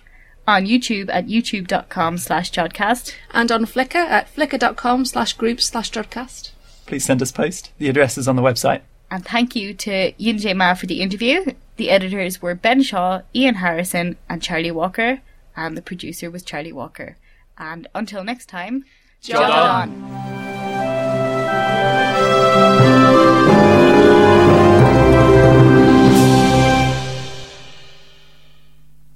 On YouTube at youtube.com slash jodcast. And on Flickr at flickr.com slash groups slash jodcast. Please send us post. The address is on the website. And thank you to Yin-Zhe Ma for the interview. The editors were Ben Shaw, Ian Harrison, and Charlie Walker. And the producer was Charlie Walker. And until next time, Jod on.